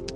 Hello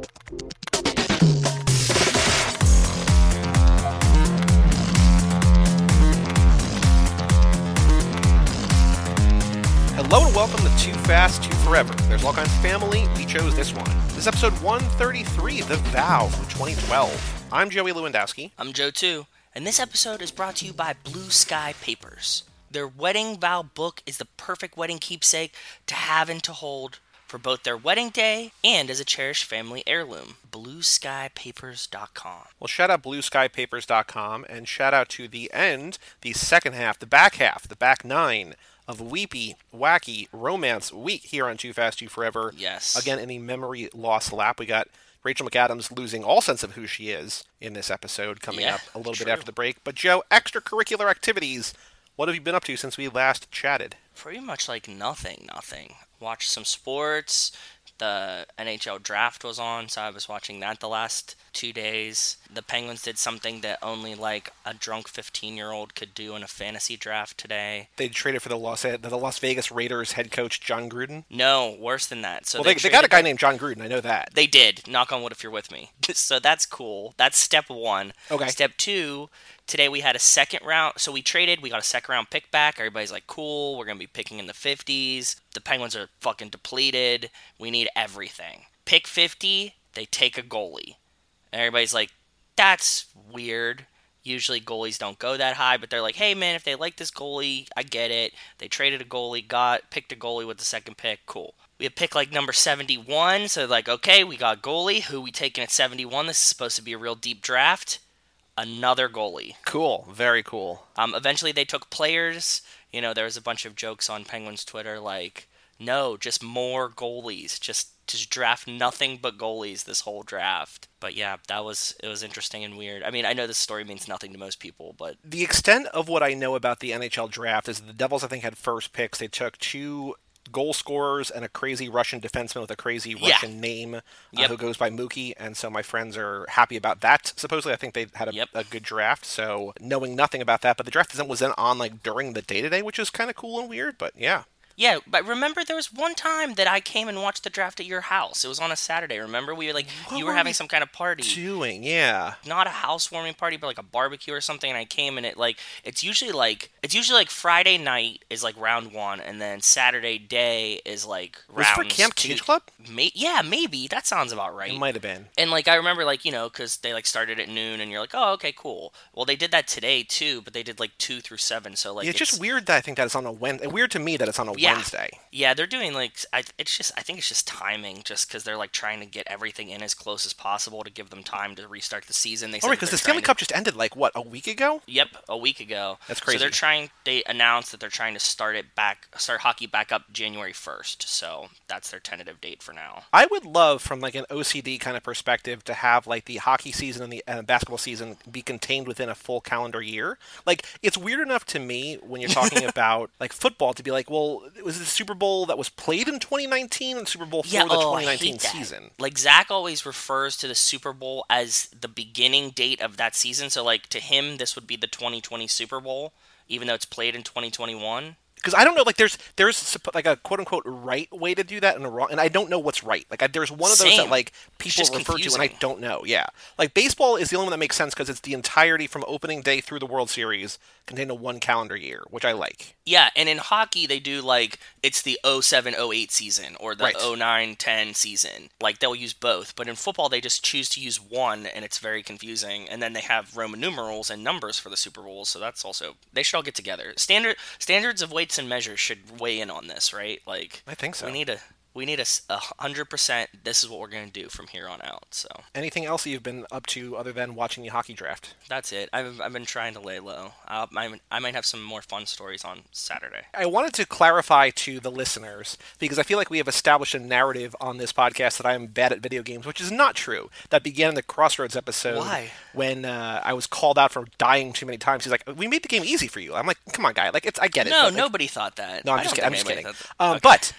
and welcome to Too Fast, Too Forever. There's all kinds of family. We chose this one. This is episode 133, The Vow from 2012. I'm Joey Lewandowski. I'm Joe too, and this episode is brought to you by Blue Sky Papers. Their wedding vow book is the perfect wedding keepsake to have and to hold for both their wedding day and as a cherished family heirloom. BlueSkyPapers.com. Well, shout out BlueSkyPapers.com and shout out to the end, the second half, the back half, the back nine of Weepy, Wacky Romance Week here on Too Fast, Too Forever. Yes. Again, in the memory loss lap, we got Rachel McAdams losing all sense of who she is in this episode coming Yeah, up a little true. bit after the break. But, Joe, extracurricular activities. What have you been up to since we last chatted? Pretty much like nothing, nothing. Watched some sports. The NHL draft was on, so I was watching that the last two days. The Penguins did something that only like a drunk 15 year old could do in a fantasy draft today. They traded for the Las, uh, the Las Vegas Raiders head coach, John Gruden. No, worse than that. So Well, they, they got a guy named John Gruden. I know that. They did. Knock on wood if you're with me. so that's cool. That's step one. Okay. Step two, today we had a second round. So we traded. We got a second round pick back. Everybody's like, cool. We're going to be picking in the 50s. The Penguins are fucking depleted. We need everything. Pick 50, they take a goalie. And everybody's like, that's weird. Usually goalies don't go that high, but they're like, hey man, if they like this goalie, I get it. They traded a goalie, got picked a goalie with the second pick, cool. We had pick like number 71, so like, okay, we got goalie. Who we taking at 71? This is supposed to be a real deep draft. Another goalie. Cool. Very cool. Um, eventually, they took players. You know, there was a bunch of jokes on Penguins Twitter like, no, just more goalies. Just just draft nothing but goalies this whole draft. But yeah, that was it was interesting and weird. I mean, I know this story means nothing to most people, but The extent of what I know about the NHL draft is the Devils, I think, had first picks. They took two goal scorers and a crazy Russian defenseman with a crazy Yeah. Russian name uh, Yep. who goes by Mookie. And so my friends are happy about that. Supposedly, I think they had a, Yep. a good draft. So knowing nothing about that, but the draft was then on like during the day to day, which is kind of cool and weird. But yeah. Yeah. But remember, there was one time that I came and watched the draft at your house. It was on a Saturday. Remember, we were like, What you were were having we some kind of party. Doing, yeah. not a housewarming party, but like a barbecue or something. And I came and it like it's usually like it's usually like Friday night is like round one, and then Saturday day is like Was for Camp two. Cage Club? May- yeah, maybe that sounds about right. It might have been. And like I remember, like you know, because they like started at noon, and you're like, oh, okay, cool. Well, they did that today too, but they did like two through seven, so like it's, just weird that I think that it's on a Wednesday. Weird to me that it's on a Yeah. Wednesday. Yeah, they're doing like I, it's just I think it's just timing, just because they're like trying to get everything in as close as possible to give them time to restart the season. They Oh, right, because they're the Stanley to- Cup just ended like what a week ago. Yep, a week ago. That's So crazy. they're trying. They announced that they're trying to start it back, start hockey back up January first. So that's their tentative date for now. I would love, from like an OCD kind of perspective, to have like the hockey season and the uh, basketball season be contained within a full calendar year. Like it's weird enough to me when you're talking about like football to be like, well, was the Super Bowl that was played in 2019 and Super Bowl for the oh, I 2019 hate that. season. Like Zach always refers to the Super Bowl as the beginning date of that season. So like to him, this would be the 2020 Super Bowl, even though it's played in 2021. Because I don't know, like there's there's like a quote unquote right way to do that and a wrong, and I don't know what's right. Like I, there's one of those that like people refer to, and I don't know. Yeah, like baseball is the only one that makes sense because it's the entirety from opening day through the World Series contained in one calendar year, which I like. Yeah, and in hockey they do like it's the 07-08 season or the Right. 09-10 season. Like they'll use both, but in football they just choose to use one and it's very confusing. And then they have Roman numerals and numbers for the Super Bowls, so that's also they should all get together. Standard standards of weights and measures should weigh in on this, right? Like I think so. we need a we need a hundred percent. This is what we're gonna do from here on out. So Anything else you've been up to other than watching the hockey draft? that's it. I've, I've been trying to lay low. I I might have some more fun stories on Saturday. I wanted to clarify to the listeners because I feel like we have established a narrative on this podcast that I am bad at video games, which is not true. That began in the Crossroads episode Why? when uh, I was called out for dying too many times. He's like, "We made the game easy for you." I'm like, "Come on, guy! Like, it's I get it." No, but, like, nobody thought that. No, I'm I just kidding. I'm just kidding. Um, Okay. But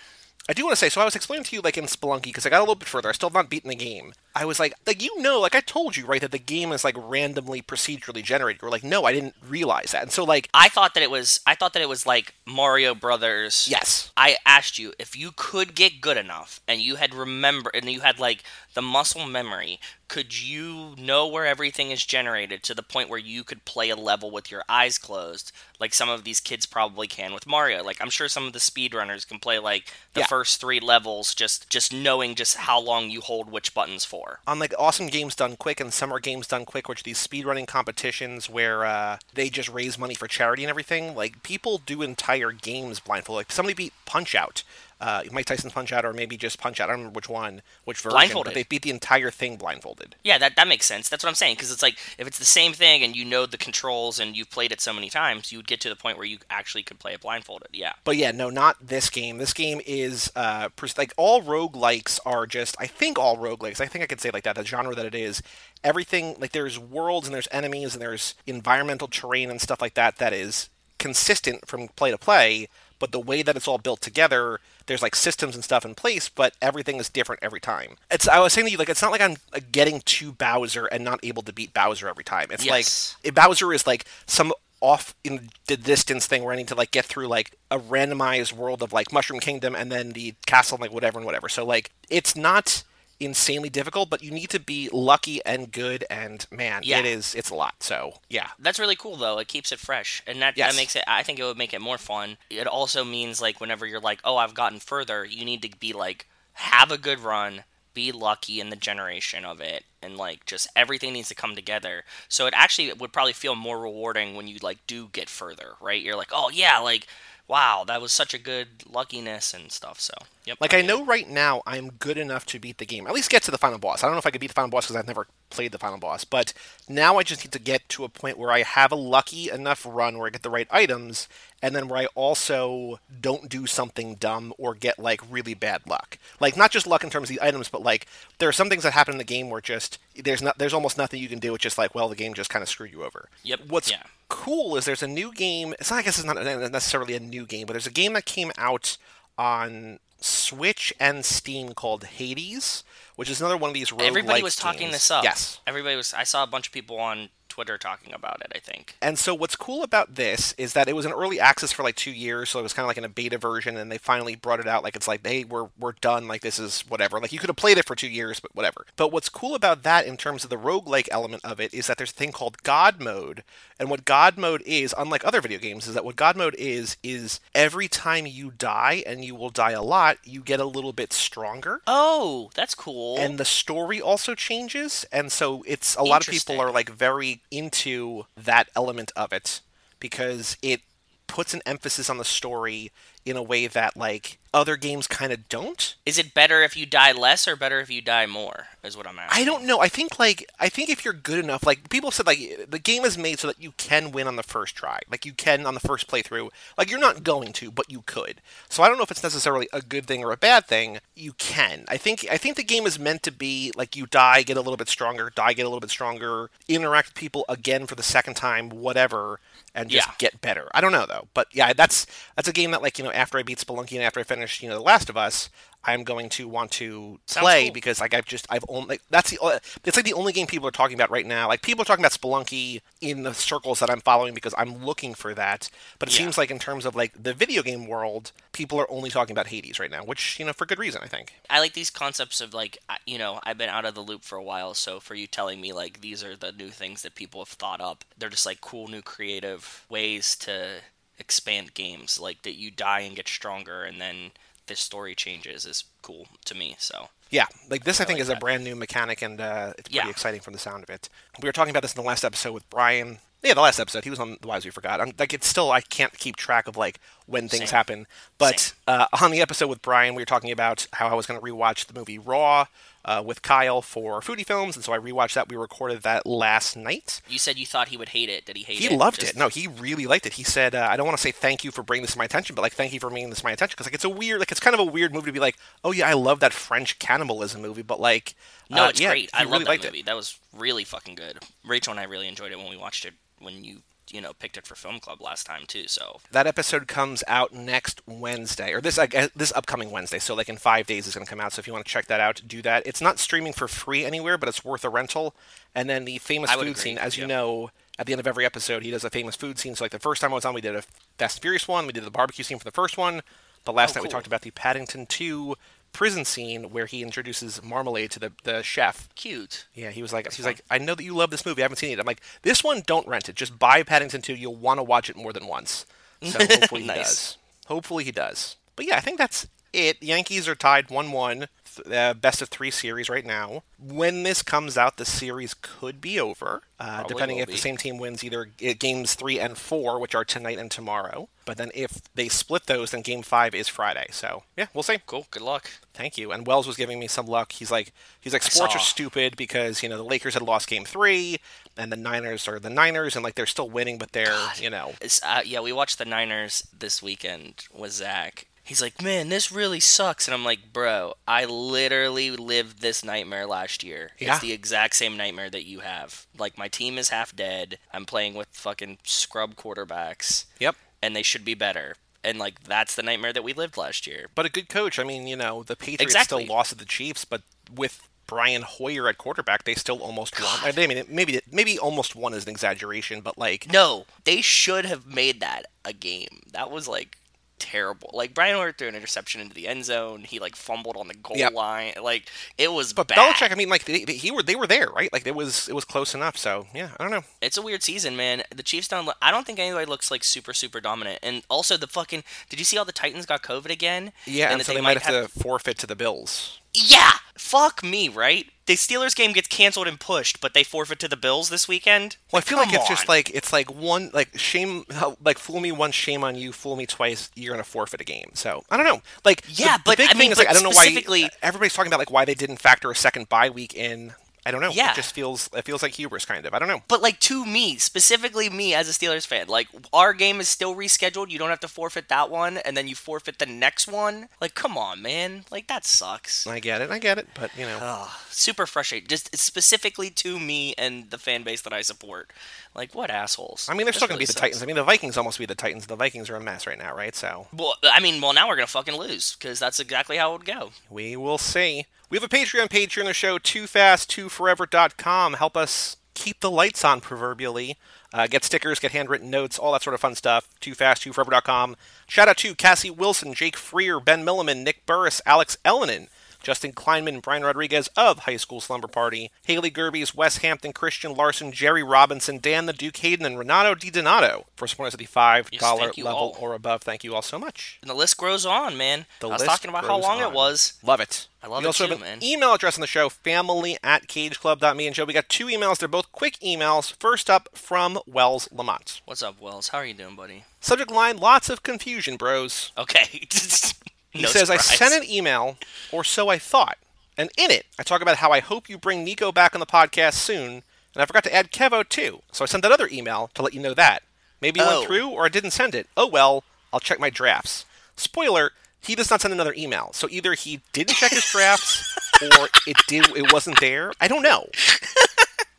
I do want to say, so I was explaining to you, like in Spelunky, because I got a little bit further. I still have not beaten the game. I was like, like you know, like I told you, right, that the game is like randomly procedurally generated. You're like, no, I didn't realize that. And so, like, I thought that it was. I thought that it was like Mario Brothers. yes, I asked you if you could get good enough, and you had remember, and you had like the muscle memory. Could you know where everything is generated to the point where you could play a level with your eyes closed, like some of these kids probably can with Mario? Like I'm sure some of the speedrunners can play like the Yeah. first three levels just just knowing just how long you hold which buttons for. On like awesome games done quick and summer games done quick which are these speedrunning competitions where uh, they just raise money for charity and everything like people do entire games blindfolded like somebody beat punch out uh, mike tyson's punch out or maybe just punch out i don't remember which one which version Blindfolded. but they beat the entire thing blindfolded Yeah, that, that makes sense. That's what I'm saying. Because it's like if it's the same thing and you know the controls and you've played it so many times, you would get to the point where you actually could play it blindfolded. Yeah. But yeah, no, not this game. This game is uh pers- like all roguelikes are just I think all roguelikes. I think I could say like that, the genre that it is. Everything like there's worlds and there's enemies and there's environmental terrain and stuff like that that is consistent from play to play, but the way that it's all built together, there's like systems and stuff in place, but everything is different every time. It's I was saying to you like it's not like I'm uh, getting to Bowser and not able to beat Bowser every time. It's Yes. like Bowser is like some off in the distance thing where I need to like get through like a randomized world of like Mushroom Kingdom and then the castle and like whatever and whatever. So like it's not insanely difficult, but you need to be lucky and good and man, Yeah. it is it's a lot. So yeah. That's really cool though. It keeps it fresh, and that, Yes. that makes it. I think it would make it more fun. It also means like whenever you're like, oh, I've gotten further, you need to be like, have a good run, be lucky in the generation of it, and like just everything needs to come together. So it actually would probably feel more rewarding when you like do get further, right? You're like, oh yeah, like wow, that was such a good luckiness and stuff. So yep. Like I know right now I'm good enough to beat the game. At least get to the final boss. I don't know if I could beat the final boss because I've never played the final boss, but now I just need to get to a point where I have a lucky enough run where I get the right items and then where I also don't do something dumb or get like really bad luck. Like not just luck in terms of the items, but like there are some things that happen in the game where just there's not there's almost nothing you can do. It's just like well the game just kind of screwed you over. Yep, What's yeah. cool is there's a new game. It's not I guess it's not necessarily a new game, but there's a game that came out on Switch and Steam called Hades, which is another one of these roguelike Everybody was talking games. this up. Yes. Everybody was. I saw a bunch of people on Twitter talking about it. I think. And so what's cool about this is that it was an early access for like two years, so it was kind of like in a beta version, and they finally brought it out like it's like, hey, we're we're done, like this is whatever. Like you could have played it for two years, but whatever. But what's cool about that in terms of the roguelike element of it is that there's a thing called God mode. And what God mode is, unlike other video games, is that what God mode is is every time you die, and you will die a lot, you get a little bit stronger. Oh, that's cool. and the story also changes and so it's a lot of people are like very into that element of it because it puts an emphasis on the story in a way that like other games kind of don't Is it better if you die less or better if you die more? Is what I'm asking. I don't know. I think like I think if you're good enough, like people said, like the game is made so that you can win on the first try, like you can on the first playthrough. Like you're not going to, but you could. So I don't know if it's necessarily a good thing or a bad thing. You can. I think I think the game is meant to be like you die, get a little bit stronger, die, get a little bit stronger, interact with people again for the second time, whatever, and just Yeah. get better. I don't know though, but yeah, that's that's a game that like you know after I beat Spelunky and after I finish you know The Last of Us. I'm going to want to play cool. because like I've just I've only like, that's the it's like the only game people are talking about right now. Like people are talking about Spelunky in the circles that I'm following because I'm looking for that. But it Yeah. seems like in terms of like the video game world, people are only talking about Hades right now, which you know for good reason I think. I like these concepts of like you know I've been out of the loop for a while, so for you telling me like these are the new things that people have thought up, they're just like cool new creative ways to expand games. Like that you die and get stronger, and then the story changes is cool to me. So Yeah, like this, I, think like is a brand new mechanic, and uh, it's pretty Yeah. exciting from the sound of it. We were talking about this in the last episode with Brian. Yeah, the last episode he was on the Wise We Forgot. I'm like, it's still I can't keep track of like when things Same. happen. But uh, on the episode with Brian, we were talking about how I was going to rewatch the movie Raw uh, with Kyle for Foodie Films, and so I rewatched that. We recorded that last night. you said you thought he would hate it. Did he hate He it? He loved Just- it. No, he really liked it. He said, uh, "I don't want to say thank you for bringing this to my attention, but like thank you for bringing this to my attention because like it's a weird, like it's kind of a weird movie to be like, oh yeah, I love that French cannibalism movie, but like, No, uh, it's yeah, great. I really love that liked movie. it. That was really fucking good. Rachel and I really enjoyed it when we watched it when you you know picked it for film club last time too. So That episode comes out next Wednesday, or this guess, this upcoming Wednesday. So like in five days, it's going to come out. So if you want to check that out, do that. It's not streaming for free anywhere, but it's worth a rental. And then the famous food agree, scene, as you know, at the end of every episode, he does a famous food scene. So like the first time I was on, we did a Fast and Furious one. We did the barbecue scene for the first one. But last Oh, night we talked about the Paddington Two prison scene where he introduces marmalade to the, the chef. cute. Yeah, he was like, he's like, I know that you love this movie. I haven't seen it. I'm like, this one, don't rent it. Just buy Paddington 2. You'll want to watch it more than once. So hopefully he Nice. does. Hopefully he does. But yeah, I think that's it. Yankees are tied 1-1. Th- Uh, best of three series right now. When this comes out, the series could be over, uh, depending if the same team wins either uh, games three and four, which are tonight and tomorrow. But then if they split those, then game five is Friday. So yeah, we'll see. Cool. Good luck. Thank you. And Wells was giving me some luck. He's like, he's like, sports are stupid because you know the Lakers had lost Game Three, and the Niners are the Niners, and like they're still winning, but they're you know uh, yeah, we watched the Niners this weekend with Zach. He's like, man, this really sucks. And I'm like, bro, I literally lived this nightmare last year. Yeah. It's the exact same nightmare that you have. Like, my team is half dead. I'm playing with fucking scrub quarterbacks, yep. and they should be better. And, like, that's the nightmare that we lived last year. But a good coach. I mean, you know, the Patriots Exactly. still lost to the Chiefs, but with Brian Hoyer at quarterback, they still almost won. I mean, maybe maybe almost won is an exaggeration, but like No, they should have made that a game. That was, like, terrible. Like, Brian Hoyer threw an interception into the end zone. He, like, fumbled on the goal Yep. line. Like, it was But bad. Belichick, I mean, like they, they, he were they were there, right? Like it was it was close enough. So yeah, I don't know. It's a weird season, man. The Chiefs don't. Look, I don't think anybody looks like super, super dominant. And also the fucking. Did you see all the Titans got COVID again? Yeah, and, that so they, might have, to forfeit to the Bills. Yeah, fuck me, right? The Steelers game gets canceled and pushed, but they forfeit to the Bills this weekend. Well, I feel like Come it's just like it's like one like shame like fool me once, shame on you. Fool me twice, you're gonna forfeit a game. So I don't know. Like the- Yeah, the, but, big I thing mean, is like I don't know why specifically- everybody's talking about like why they didn't factor a second bye week in. I don't know. Yeah. It just feels it feels like hubris, kind of. I don't know. But like to me, specifically me as a Steelers fan, like our game is still rescheduled. You don't have to forfeit that one, and then you forfeit the next one. Like, come on, man. Like that sucks. I get it. I get it. But you know, super frustrating. Just specifically to me and the fan base that I support. Like, what assholes? I mean, they're This still gonna really be the sucks. Titans. I mean, the Vikings almost be the Titans. The Vikings are a mess right now, right? So Well, I mean, well, now we're gonna fucking lose because that's exactly how it would go. We will see. We have a Patreon page on the show, toofast2forever.com. Help us keep the lights on, proverbially. Uh, get stickers, get handwritten notes, all that sort of fun stuff. Toofast2forever.com. Shout out to Cassie Wilson, Jake Freer, Ben Milliman, Nick Burris, Alex Ellenin, Justin Kleinman, Brian Rodriguez of High School Slumber Party, Haley Gerbies, Wes Hampton, Christian Larson, Jerry Robinson, Dan the Duke Hayden, and Renato DiDonato for supporting us at the $5 Yes, level all. or above. Thank you all so much. And the list grows on, man. The I was talking about how long on. it was. Love it. I love we it also too, have an man. email address on the show, family at cageclub.me. And Joe, we got two emails. They're both quick emails. First up from Wells Lamont. What's up, Wells? How are you doing, buddy? Subject line, lots of confusion, bros. Okay. He no says, I sent an email, or so I thought. And in it, I talk about how I hope you bring Nico back on the podcast soon. And I forgot to add Kevo too. So I sent that other email to let you know that. Maybe it Oh. went through, or I didn't send it. Oh well, I'll check my drafts. Spoiler, he does not send another email. So either he didn't check his drafts, or it did it wasn't there. I don't know.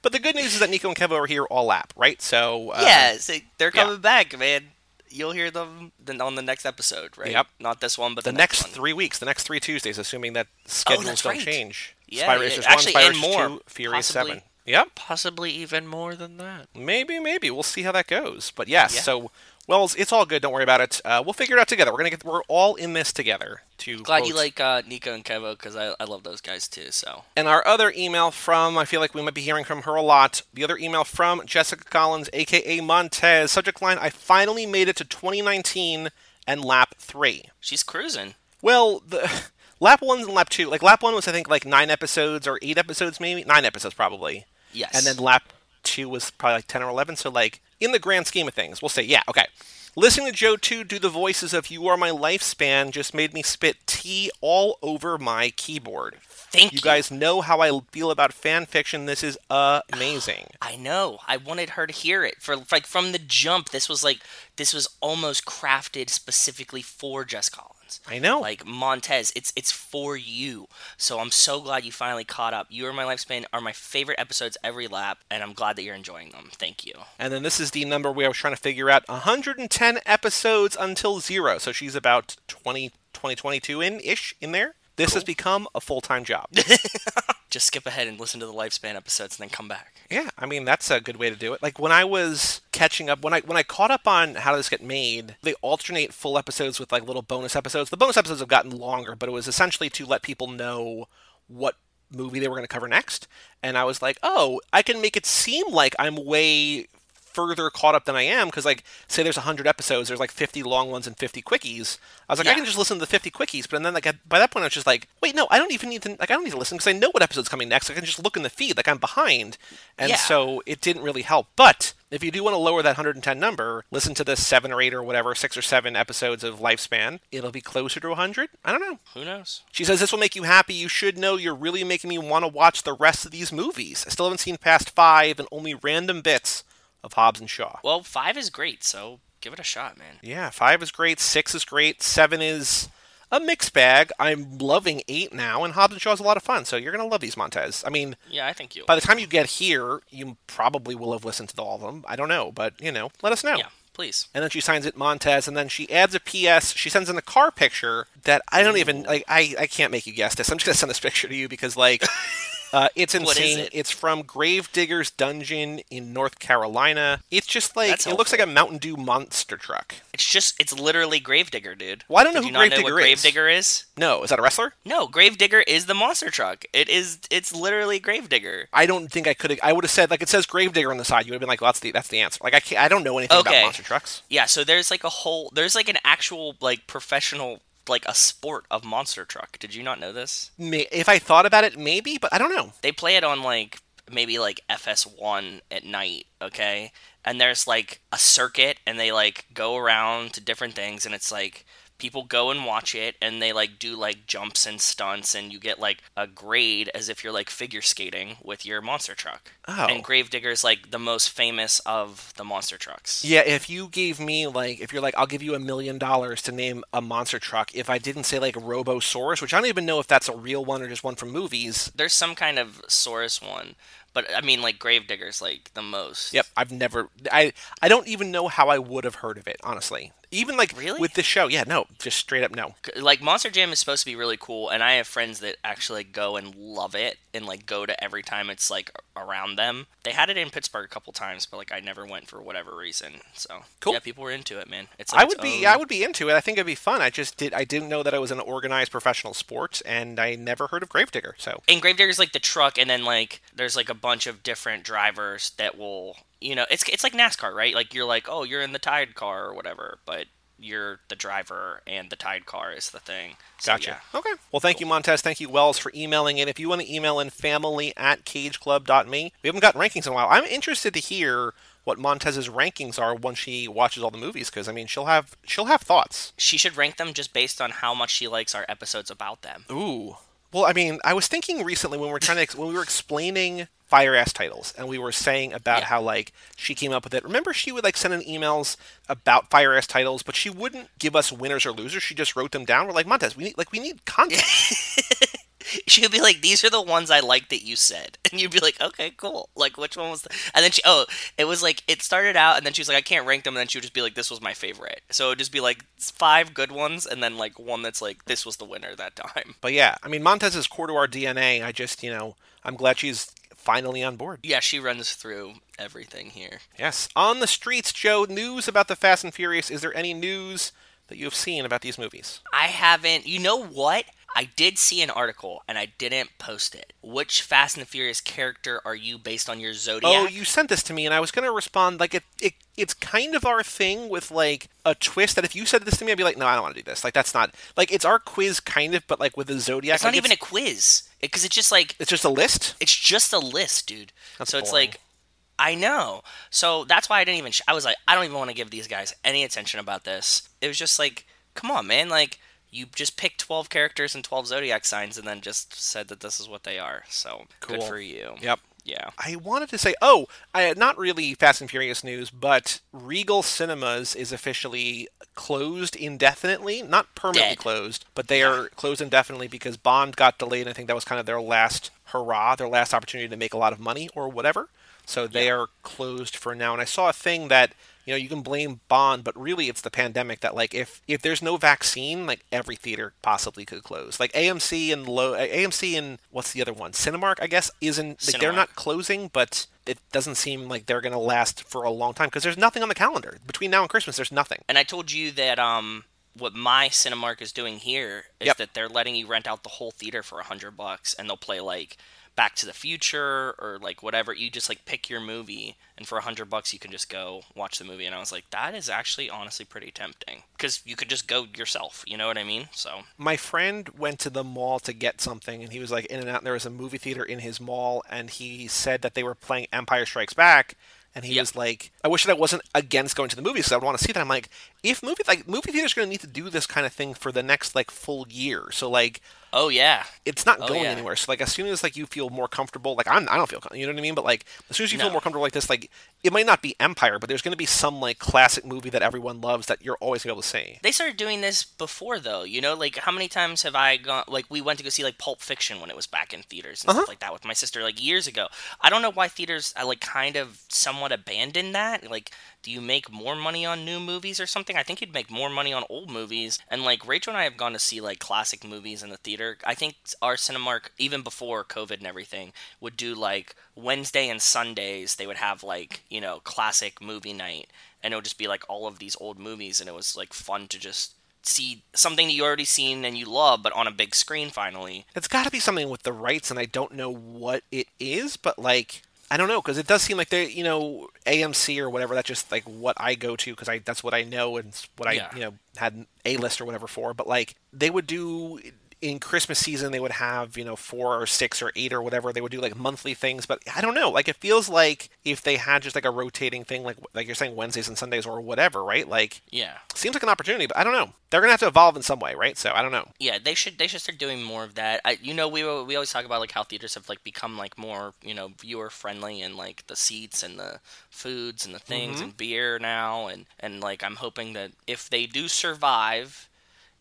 But the good news is that Nico and Kevo are here all lap, right? So uh, yeah, so they're yeah. coming back, man. You'll hear them then on the next episode, right? Yep. Not this one, but the the, next one. three weeks, the next three Tuesdays, assuming that oh, schedules that's don't right. change. Yeah, Spy yeah, Racers actually, one, Spy and Racers more, two, Furious possibly. seven. Yep, Possibly even more than that. maybe, maybe we'll see how that goes. But yes, Yeah. so Wells, it's all good. Don't worry about it. Uh, we'll figure it out together. We're gonna get. We're all in this together. To Glad you like uh, Nico and Kevo because I, I love those guys too. So And our other email from, I feel like we might be hearing from her a lot. The other email from Jessica Collins, aka Montez. Subject line: I finally made it to 2019 and lap three. she's cruising. Well, the lap one and lap two, like lap one was I think like nine episodes or eight episodes, maybe nine episodes probably, Yes. and then lap two was probably like ten or eleven. So like in the grand scheme of things, we'll say yeah, okay. Listening to Joe two do the voices of "You Are My Lifespan" just made me spit tea all over my keyboard. Thank You guys know how I feel about fan fiction. This is amazing. I know. I wanted her to hear it for like from the jump. This was like this was almost crafted specifically for Jess Collins. I know. Like Montez, it's it's for you. So I'm so glad you finally caught up. You are my lifespan are my favorite episodes every lap, and I'm glad that you're enjoying them. Thank you. And then this is the number we was trying to figure out 110 episodes until zero. So she's about 20, 2022 in ish in there. This has become a full time job. Just skip ahead and listen to the lifespan episodes and then come back. yeah, I mean that's a good way to do it. Like when I was catching up, when I when I caught up on how does this get made, they alternate full episodes with like little bonus episodes. The bonus episodes have gotten longer, but it was essentially to let people know what movie they were going to cover next. And I was like, oh, I can make it seem like I'm way further caught up than I am because, like, say there's 100 episodes, there's like 50 long ones and 50 quickies. I was like, I can just listen to the 50 quickies, but then like by that point I was just like, wait, no, I don't even need to like I don't need to listen because I know what episode's coming next. I can just look in the feed like I'm behind, and Yeah. so it didn't really help. But if you do want to lower that 110 number, listen to the seven or eight or whatever, six or seven episodes of Lifespan. It'll be closer to 100. I don't know. Who knows? She says this will make you happy. You should know you're really making me want to watch the rest of these movies. I still haven't seen past five and only random bits of Hobbs and Shaw. Well, five is great, so give it a shot, man. Yeah, five is great. Six is great. Seven is a mixed bag. I'm loving eight now, and Hobbs and Shaw is a lot of fun. So you're gonna love these Montez. I mean, Yeah, I think you. by the time you get here, you probably will have listened to all of them. I don't know, but you know, let us know. yeah, please. And then she signs it Montez, and then she adds a PS. She sends in a car picture that I don't even like. I I can't make you guess this. I'm just gonna send this picture to you because like. Uh, it's is insane. it? It's from Gravedigger's Dungeon in North Carolina. It's just like That's it looks like a Mountain Dew monster truck. It's just it's literally Gravedigger, dude. Well, I don't know Did who you not know Gravedigger what is. Gravedigger is? No, is that a wrestler? No, Gravedigger is the monster truck. It is. It's literally Gravedigger. I don't think I could. I would have said like it says Gravedigger on the side. You would have been like, well, that's the that's the answer. Like I can't, I don't know anything about Okay. monster trucks. Yeah. So there's like a whole. There's like an actual like professional like a sport of monster truck. Did you not know this? May, if I thought about it, maybe, but I don't know. They play it on like maybe like FS1 at night, okay? And there's like a circuit and they like go around to different things and it's like people go and watch it and they like do like jumps and stunts and you get like a grade as if you're like figure skating with your monster truck. Oh. And Gravedigger's like the most famous of the monster trucks. Yeah, if you gave me like, if you're like, I'll give you a million dollars to name a monster truck. If I didn't say like Robosaurus, which I don't even know if that's a real one or just one from movies. There's some kind of Saurus one, but I mean like Gravedigger's like the most. Yep, I've never. I I don't even know how I would have heard of it. Honestly, even like Really? with this show, yeah, no, just straight up no. like Monster Jam is supposed to be really cool, and I have friends that actually go and love it and like go to every time it's like around them. They had it in Pittsburgh a couple times, but like I never went for whatever reason. So Cool. yeah, people were into it, man. It's like I would its be own- I would be into it. I think it'd be fun. I just did I didn't know that it was an organized professional sport and I never heard of Gravedigger. So And Gravedigger's like the truck, and then like there's like a bunch of different drivers that will, you know, it's it's like NASCAR, right? Like you're like, oh, you're in the Tide car or whatever, but you're the driver, and the Tide car is the thing. So, Gotcha. yeah. Okay. Well, thank you, Montez. Thank you, Wells, for emailing in. If you want to email in family at cageclub.me, we haven't gotten rankings in a while. I'm interested to hear what Montez's rankings are once she watches all the movies, because I mean, she'll have she'll have thoughts. She should rank them just based on how much she likes our episodes about them. Ooh. Well, I mean, I was thinking recently when we were trying to ex- when we were explaining fire ass titles, and we were saying about Yeah. how like she came up with it. Remember, she would like send in emails about fire ass titles, but she wouldn't give us winners or losers. She just wrote them down. We're like, Montez, we need like we need content. She would be like, "These are the ones I like that you said," and you'd be like, "Okay, cool. Like, which one was?" The... And then she, oh, it was like it started out, and then she was like, "I can't rank them," and then she would just be like, "This was my favorite." So it'd just be like five good ones, and then like one that's like, "This was the winner that time." But yeah, I mean, Montez is core to our DNA. I just, you know, I'm glad she's finally on board. Yeah, she runs through everything here. Yes. On the streets, Joe, news about the Fast and Furious. Is there any news that you have seen about these movies? I haven't. You know what? I did see an article, and I didn't post it. Which Fast and Furious character are you based on your zodiac? Oh, you sent this to me, and I was going to respond like it, it. It's kind of our thing with like a twist that if you said this to me, I'd be like, no, I don't want to do this. Like that's not like it's our quiz kind of, but like with the zodiac. it's not like, even a quiz because it's just like It's just a list. it's just a list, dude. That's so it's boring. like, I know. So that's why I didn't even. Sh- I was like, I don't even want to give these guys any attention about this. It was just like, come on, man. Like, you just picked twelve characters and twelve zodiac signs, and then just said that this is what they are. So good for you. Yep. Yeah. I wanted to say, oh, I, not really Fast and Furious news, but Regal Cinemas is officially closed indefinitely. Not permanently Dead. closed, but they are closed indefinitely because Bond got delayed. And I think that was kind of their last hurrah, their last opportunity to make a lot of money or whatever. So they are closed for now. And I saw a thing that you know you can blame Bond, but really it's the pandemic that like if if there's no vaccine, like every theater possibly could close. Like AMC and low AMC and what's the other one? Cinemark, I guess, isn't like they're not closing, but it doesn't seem like they're going to last for a long time because there's nothing on the calendar between now and Christmas. There's nothing. And I told you that um what my Cinemark is doing here is Yep. that they're letting you rent out the whole theater for a hundred bucks, and they'll play like Back to the Future or like whatever. You just like pick your movie, and for a hundred bucks you can just go watch the movie. And I was like, that is actually honestly pretty tempting because you could just go yourself. You know what I mean? So My friend went to the mall to get something, and he was like in and out. And there was a movie theater in his mall, and he said that they were playing Empire Strikes Back. And he Yep. was like, "I wish that I wasn't against going to the movies because I would want to see that." I'm like, if movie like movie theaters are going to need to do this kind of thing for the next like full year, so like oh yeah, it's not Oh, going yeah. anywhere. So like as soon as like you feel more comfortable, like I'm, I don't feel, you know what I mean. But like as soon as you feel more comfortable like this, like it might not be Empire, but there's going to be some like classic movie that everyone loves that you're always going to be able to see. They started doing this before, though. You know, like how many times have I gone? Like we went to go see like Pulp Fiction when it was back in theaters and Uh-huh. stuff like that with my sister, like years ago. I don't know why theaters, I like kind of somewhat abandoned that. Like, do you make more money on new movies or something? I think you'd make more money on old movies. And like Rachel and I have gone to see like classic movies in the theater. I think our Cinemark, even before COVID and everything, would do like Wednesday and Sundays. They would have like you know classic movie night, and it would just be like all of these old movies, and it was like fun to just see something that you already seen and you love, but on a big screen finally. It's got to be something with the rights, and I don't know what it is, but like I don't know because it does seem like they, you know, AMC or whatever. That's just like what I go to because I that's what I know and what I Yeah. you know had a list or whatever for. But like they would do in Christmas season, they would have you know four or six or eight or whatever. They would do like monthly things, but I don't know. Like it feels like if they had just like a rotating thing, like like you're saying Wednesdays and Sundays or whatever, right? Like Yeah. seems like an opportunity, but I don't know. They're gonna have to evolve in some way, right? So I don't know. Yeah, they should they should start doing more of that. I, you know, we we always talk about like how theaters have like become like more you know viewer friendly and like the seats and the foods and the things mm-hmm. and beer now and and like I'm hoping that if they do survive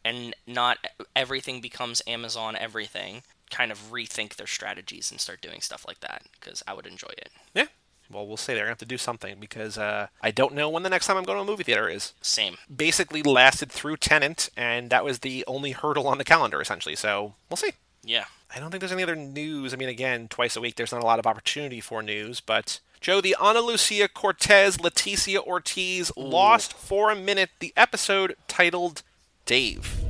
and not everything becomes Amazon everything, kind of rethink their strategies and start doing stuff like that because I would enjoy it. Yeah. Well, we'll say they're gonna have to do something because uh, I don't know when the next time I'm going to a movie theater is. Same. Basically, lasted through Tenet, and that was the only hurdle on the calendar essentially. So we'll see. Yeah. I don't think there's any other news. I mean, again, twice a week, there's not a lot of opportunity for news. But Joe, the Ana Lucia Cortez Leticia Ortiz lost for a minute the episode titled Dave.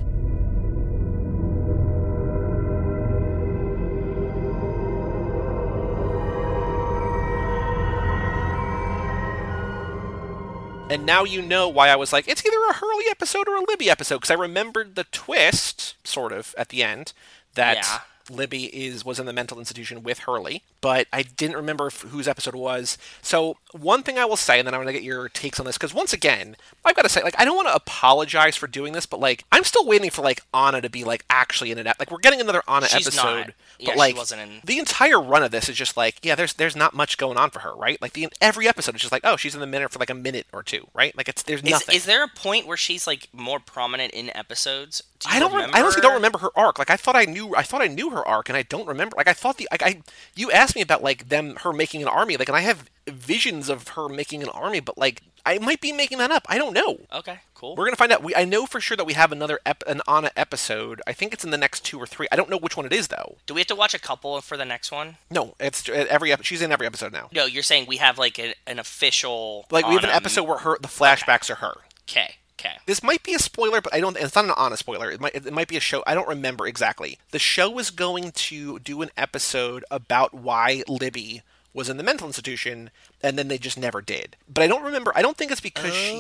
And now you know why I was like, it's either a Hurley episode or a Libby episode, because I remembered the twist, sort of, at the end, that Yeah. Libby is was in the mental institution with Hurley, but I didn't remember f- whose episode it was. So one thing I will say, and then I'm gonna get your takes on this, because once again, I've got to say, like, I don't want to apologize for doing this, but like, I'm still waiting for like Ana to be like actually in an ep- like we're getting another Ana She's episode. Yeah, but like in- the entire run of this is just like, yeah, there's there's not much going on for her, right? Like the every episode is just like, oh, she's in the minute for like a minute or two, right? Like it's there's Is, nothing. is there a point where she's like more prominent in episodes? Do you I don't. Remember? I honestly don't remember her arc. Like I thought I knew. I thought I knew her arc, and I don't remember. Like I thought the. Like I. You asked me about like them, her making an army. Like, and I have visions of her making an army, but like I might be making that up. I don't know. Okay, cool. We're gonna find out. We. I know for sure that we have another ep- an Ana episode. I think it's in the next two or three. I don't know which one it is though. Do we have to watch a couple for the next one? No, it's uh, every. ep- She's in every episode now. No, you're saying we have like a, an official. Like we have an episode where her the flashbacks are her. Okay, okay. This might be a spoiler, but I don't. It's not an honest spoiler. It might. It might be a show. I don't remember exactly. The show is going to do an episode about why Libby was in the mental institution, and then they just never did. But I don't remember. I don't think it's because she.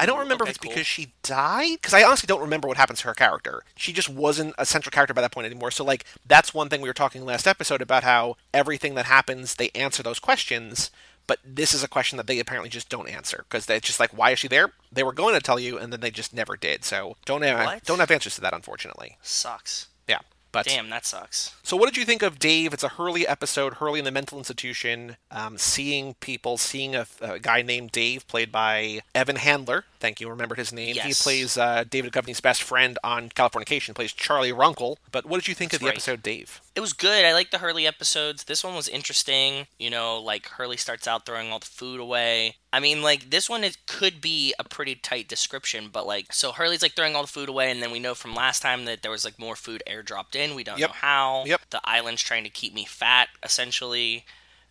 I don't oh, remember okay, if it's cool. because she died. Because I honestly don't remember what happens to her character. She just wasn't a central character by that point anymore. So like that's one thing we were talking last episode about how everything that happens they answer those questions. But this is a question that they apparently just don't answer because it's just like, why is she there? They were going to tell you, and then they just never did. So don't have What? don't have answers to that, unfortunately. Sucks. Yeah. But Damn, that sucks. so, what did you think of Dave? It's a Hurley episode, Hurley in the mental institution, um, seeing people, seeing a, a guy named Dave, played by Evan Handler. Thank you, remembered his name. Yes. He plays uh, David Duchovny's best friend on Californication, plays Charlie Runkle. But what did you think of the right. episode, Dave? It was good. I like the Hurley episodes. This one was interesting. You know, like Hurley starts out throwing all the food away. I mean, like this one it could be a pretty tight description, but like so Hurley's like throwing all the food away, and then we know from last time that there was like more food airdropped in. We don't Yep. know how. Yep. The island's trying to keep me fat, essentially,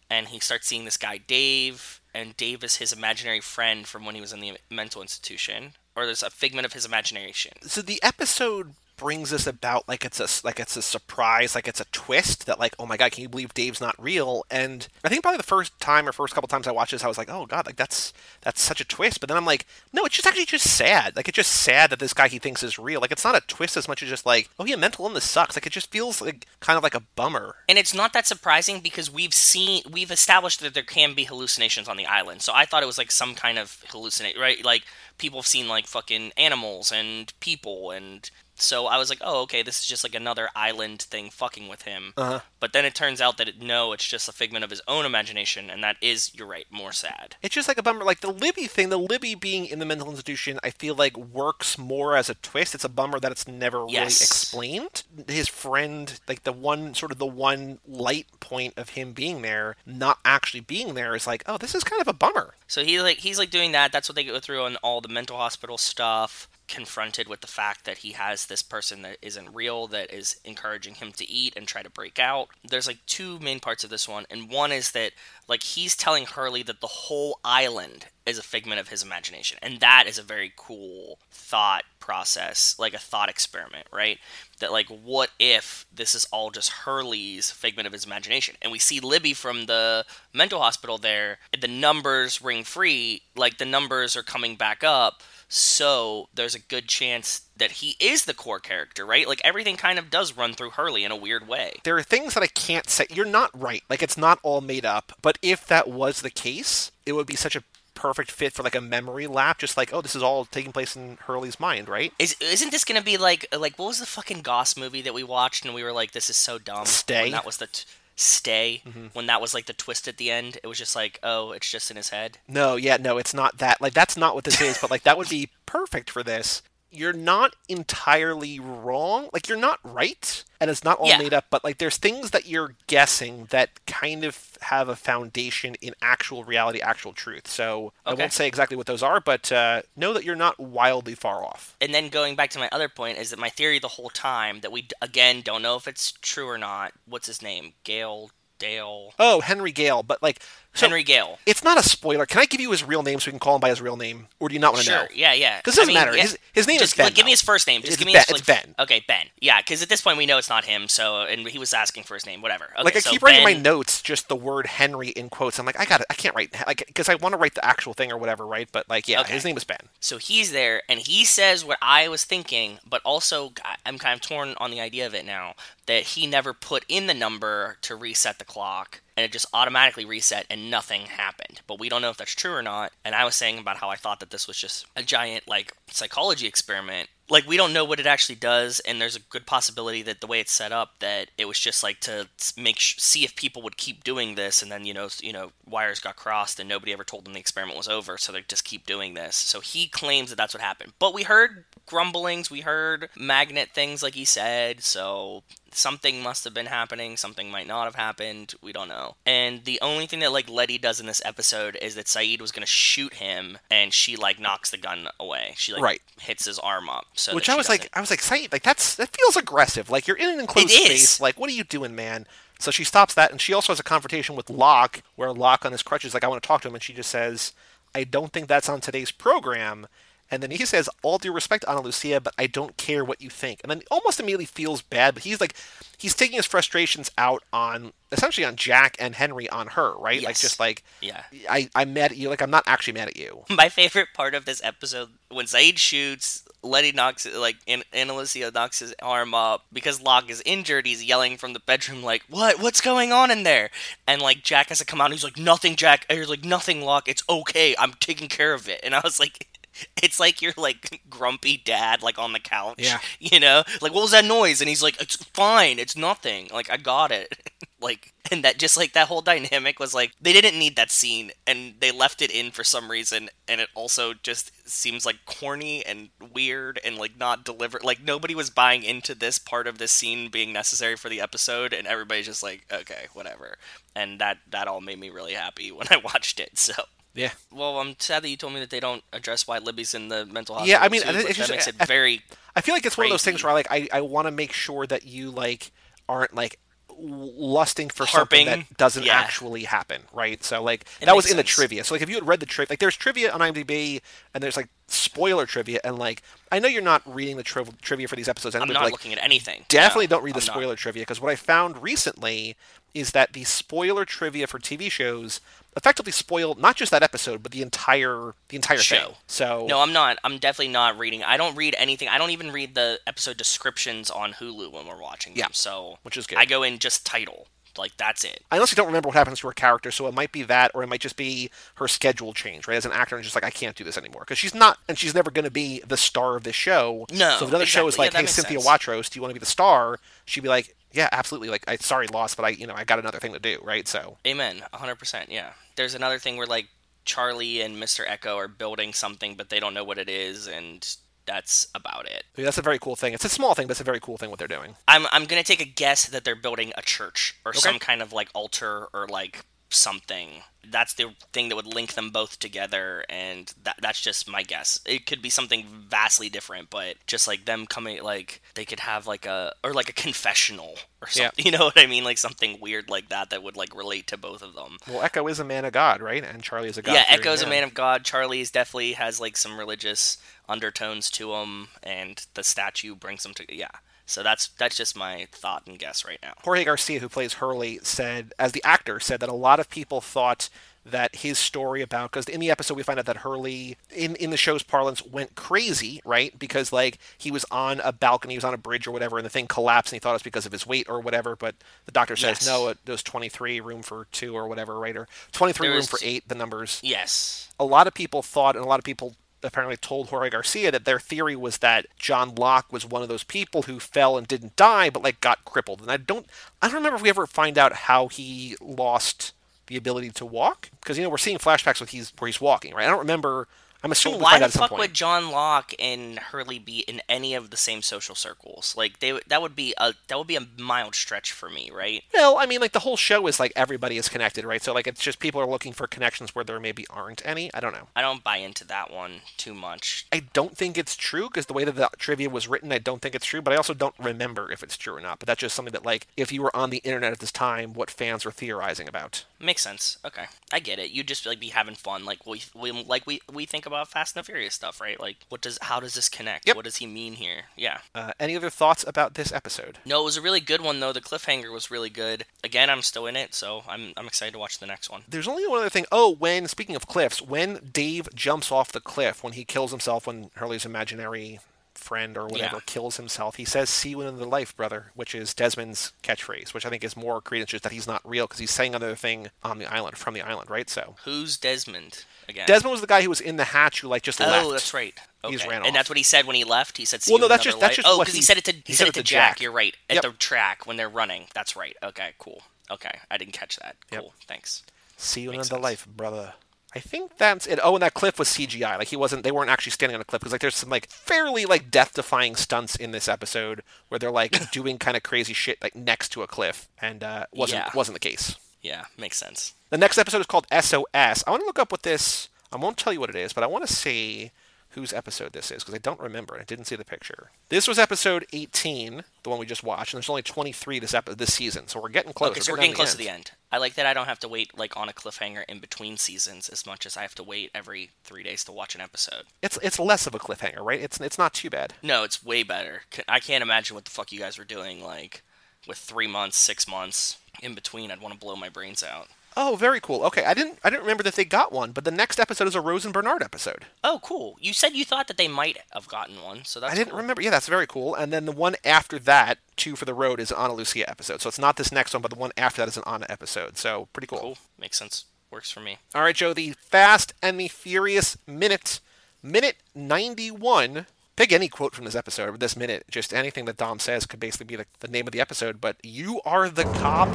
and he starts seeing this guy Dave, and Dave is his imaginary friend from when he was in the mental institution, or there's a figment of his imagination. So the episode brings us about like it's a like it's a surprise, like it's a twist that like oh my god, can you believe Dave's not real? And I think probably the first time or first couple times I watched this, I was like oh god, like that's that's such a twist. But then I'm like no, it's just actually just sad. Like it's just sad that this guy he thinks is real. Like it's not a twist as much as just like oh yeah, mental illness sucks. Like it just feels like kind of like a bummer. And it's not that surprising because we've seen we've established that there can be hallucinations on the island. So I thought it was like some kind of hallucinate, right? Like people have seen like fucking animals and people and so I was like, "Oh, okay, this is just like another island thing fucking with him." Uh-huh. But then it turns out that it, no, it's just a figment of his own imagination and that is, you're right, more sad. It's just like a bummer. Like the Libby thing, the Libby being in the mental institution, I feel like works more as a twist. It's a bummer that it's never really explained. His friend, like the one sort of the one light point of him being there, not actually being there, is like, oh, this is kind of a bummer. So he like he's like doing that. That's what they go through on all the mental hospital stuff. Confronted with the fact that he has this person that isn't real, that is encouraging him to eat and try to break out. There's like two main parts of this one, and one is that like he's telling Hurley that the whole island is a figment of his imagination, and that is a very cool thought process, like a thought experiment, right? That like, what if this is all just Hurley's figment of his imagination? And we see Libby from the mental hospital there. The numbers ring free, like the numbers are coming back up. So there's a good chance that he is the core character, right? Like everything kind of does run through Hurley in a weird way. There are things that I can't say. You're not right. Like it's not all made up. But if that was the case, it would be such a perfect fit for like a memory lap. Just like, oh, this is all taking place in Hurley's mind, right? Is isn't this gonna be like like what was the fucking Goss movie that we watched and we were like, this is so dumb. Stay? When that was the t- stay. Mm-hmm. When that was like the twist at the end, it was just like, oh, it's just in his head. No, yeah, no, it's not that. Like that's not what this is, but like that would be perfect for this. You're not entirely wrong. Like you're not right, and it's not all Yeah. made up, but like there's things that you're guessing that kind of have a foundation in actual reality, actual truth. So I won't say exactly what those are, but uh, know that you're not wildly far off. And then going back to my other point is that my theory the whole time that we again don't know if it's true or not. What's his name? Gale Dale Oh, Henry Gale, but like so Henry Gale. It's not a spoiler. Can I give you his real name so we can call him by his real name, or do you not want to Sure. know? Yeah, yeah. Because it doesn't I mean, matter. yeah. His, his name Just is Ben. like, give me his first name. Just It's give me Ben- his it's Ben. Okay, Ben. Yeah, because at this point we know it's not him. So, and he was asking for his name. Whatever. Okay, like I so keep writing my notes just the word Henry in quotes. I'm like, I got it. I can't write like because I want to write the actual thing or whatever, right? But like, yeah, Okay. his name is Ben. So he's there, and he says what I was thinking, but also I'm kind of torn on the idea of it now that he never put in the number to reset the clock, and it just automatically reset, and nothing happened. But we don't know if that's true or not. And I was saying about how I thought that this was just a giant like psychology experiment. Like we don't know what it actually does, and there's a good possibility that the way it's set up, that it was just like to make sh- see if people would keep doing this, and then you know, you know, wires got crossed, and nobody ever told them the experiment was over, so they just keep doing this. So he claims that that's what happened. But we heard grumblings, we heard magnet things, like he said. So something must have been happening, something might not have happened. We don't know. And the only thing that like Letty does in this episode is that Sayid was gonna shoot him, and she like knocks the gun away. She like Right. hits his arm up. So Which I was like, doesn't- I was like, Sayid, like that's that feels aggressive. Like you're in an enclosed It is. space. Like, what are you doing, man? So she stops that, and she also has a confrontation with Locke, where Locke on his crutches, like, I want to talk to him, and she just says, I don't think that's on today's program. And then he says, All due respect, Ana Lucia, but I don't care what you think. And then almost immediately feels bad, but he's like, he's taking his frustrations out on essentially on Jack and Henry on her, right? Like, just like, yeah. I, I'm mad at you. Like, I'm not actually mad at you. My favorite part of this episode when Sayid shoots, Letty knocks like An- Ana Lucia knocks his arm up because Locke is injured. He's yelling from the bedroom like, "What? What's going on in there?" And like Jack has to come out. and He's like, "Nothing, Jack." And he's like, "Nothing, Locke. It's okay. I'm taking care of it." And I was like. it's like you're like grumpy dad like on the couch. Yeah. You know? Like what was that noise? And he's like, It's fine, it's nothing. Like I got it. like and that just like that whole dynamic was like they didn't need that scene and they left it in for some reason and it also just seems like corny and weird and like not delivered like nobody was buying into this part of this scene being necessary for the episode and everybody's just like okay whatever and that that all made me really happy when i watched it so Yeah. well, I'm sad that you told me that they don't address why Libby's in the mental hospital. Yeah, I mean, too, it's just- that makes it I- very. I feel like it's one of those things Crazy. where like I, I want to make sure that you like aren't like lusting for Harping. something that doesn't Yeah. actually happen, right? So like It that was in the trivia. So like if you had read the trivia, like there's trivia on IMDb and there's like spoiler trivia, and like I know you're not reading the triv- trivia for these episodes. I'm not like, looking at anything. definitely No, don't read the I'm not. spoiler trivia because what I found recently is that the spoiler trivia for TV shows effectively spoil not just that episode but the entire the entire Show. thing. So No, I'm not. I'm definitely not reading. I don't read anything. I don't even read the episode descriptions on Hulu when we're watching them. Yeah, So which is good. I go in just title. Like that's it. I honestly don't remember what happens to her character, so it might be that, or it might just be her schedule change, right? As an actor, and just like I can't do this anymore because she's not, and she's never going to be the star of this show. No, So if another show is like, Yeah, "Hey, Cynthia sense. Watros, do you want to be the star?" She'd be like, "Yeah, absolutely." Like, I sorry, lost, but I, you know, I got another thing to do, right? So Amen. 100%. Yeah. There's another thing where like Charlie and Mr. Eko are building something, but they don't know what it is, and that's about it. yeah, that's a very cool thing. It's a small thing, but it's a very cool thing what they're doing. I'm I'm gonna take a guess that they're building a church or Okay. some kind of like altar or like something. That's the thing that would link them both together, and that that's just my guess. It could be something vastly different, but just like them coming, like they could have like a or like a confessional or something. Yeah. You know what I mean? Like something weird like that that would like relate to both of them. Well, Eko is a man of God, right? And Charlie is a God. yeah, Eko's a man of God. Charlie's definitely has like some religious undertones to him, and the statue brings them to yeah. So that's that's just my thought and guess right now. Jorge Garcia, who plays Hurley, said, as the actor, said that a lot of people thought that his story about because in the episode we find out that Hurley in in the show's parlance went crazy, right? Because like he was on a balcony, he was on a bridge or whatever, and the thing collapsed, and he thought it was because of his weight or whatever. But the doctor says Yes. no, it was 23, room for two or whatever, right? Or 23, There room was- for eight. The numbers Yes. a lot of people thought, and a lot of people apparently told Jorge Garcia that their theory was that John Locke was one of those people who fell and didn't die, but like got crippled. And I don't, I don't remember if we ever find out how he lost the ability to walk, because you know we're seeing flashbacks with he's where he's walking, right? I don't remember. I'm assuming why find out the fuck would John Locke and Hurley be in any of the same social circles? Like they that would be a that would be a mild stretch for me, right? Well, I mean, like the whole show is like everybody is connected, right? So like it's just people are looking for connections where there maybe aren't any. I don't know. I don't buy into that one too much. I don't think it's true because the way that the trivia was written, I don't think it's true. But I also don't remember if it's true or not. But that's just something that, like, if you were on the internet at this time, what fans were theorizing about. Makes sense. Okay, I get it. You'd just like be having fun, like we, we like we we think about Fast and the Furious stuff, right? Like what does how does this connect? Yep. What does he mean here? Yeah. Uh, any other thoughts about this episode? No, it was a really good one though. The cliffhanger was really good. Again, I'm still in it, so I'm I'm excited to watch the next one. There's only one other thing. Oh, when speaking of cliffs, when Dave jumps off the cliff, when he kills himself, when Hurley's imaginary friend or whatever Yeah. kills himself, he says, "See you in the life, brother," which is Desmond's catchphrase, which I think is more credence just that he's not real because he's saying another thing on the island from the island, right? So Who's Desmond again? Desmond was the guy who was in the hatch who like just Oh, left. that's right. He Okay. just ran and that's what he said when he left. He said, "See Well, no, in that's just- that's just oh, because he, he- said it to he, said it to Jack. Jack. You're right. At Yep. the track when they're running. That's right. Okay, cool. Okay, I didn't catch that. Yep. Cool. Thanks. See you in Makes the sense. life, brother. I think that's it. Oh, and that cliff was CGI. Like he wasn't. They weren't actually standing on a cliff because like there's some like fairly like death-defying stunts in this episode where they're like doing kind of crazy shit like next to a cliff, and uh, wasn't Yeah. wasn't the case. Yeah, makes sense. The next episode is called SOS. I want to look up what this. I won't tell you what it is, but I want to see whose episode this is because I don't remember. I didn't see the picture. This was episode 18, the one we just watched, and there's only 23 this epi- this season, so we're getting close. Okay, so we're getting close to the end. I like that I don't have to wait like on a cliffhanger in between seasons as much as I have to wait every three days to watch an episode. It's it's less of a cliffhanger, right? It's it's not too bad. No, it's way better. I can't imagine what the fuck you guys were doing like with three months, six months in between. I'd want to blow my brains out. Oh, very cool. Okay, I didn't I didn't remember that they got one, but the next episode is a Rose and Bernard episode. Oh, cool. You said you thought that they might have gotten one, so that's I didn't cool. remember. Yeah, that's very cool. And then the one after that, Two for the Road, is an Ana Lucia episode. So it's not this next one, but the one after that is an Ana episode. So pretty cool. Cool. Makes sense. Works for me. All right, Joe, the Fast and the Furious Minute Minute 91. Pick any quote from this episode or this minute. Just anything that Dom says could basically be the, the name of the episode. But you are the cop.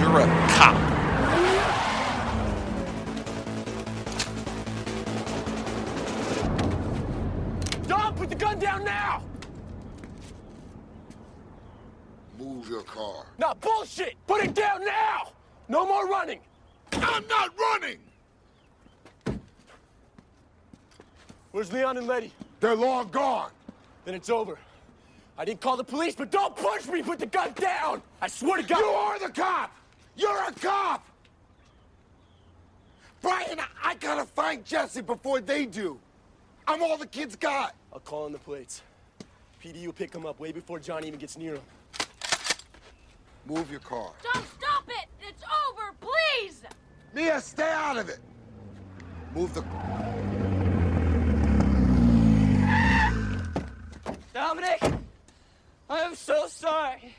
You're a cop. The down now! Move your car. Nah, bullshit! Put it down now! No more running! I'm not running! Where's Leon and Letty? They're long gone. Then it's over. I didn't call the police, but don't push me! Put the gun down! I swear to God! You are the cop! You're a cop! Brian, I gotta find Jesse before they do. I'm all the kids got. I'll call in the plates. PD will pick him up way before Johnny even gets near him. Move your car. Don't stop it! It's over, please! Mia, stay out of it. Move the. Dominic! I am so sorry.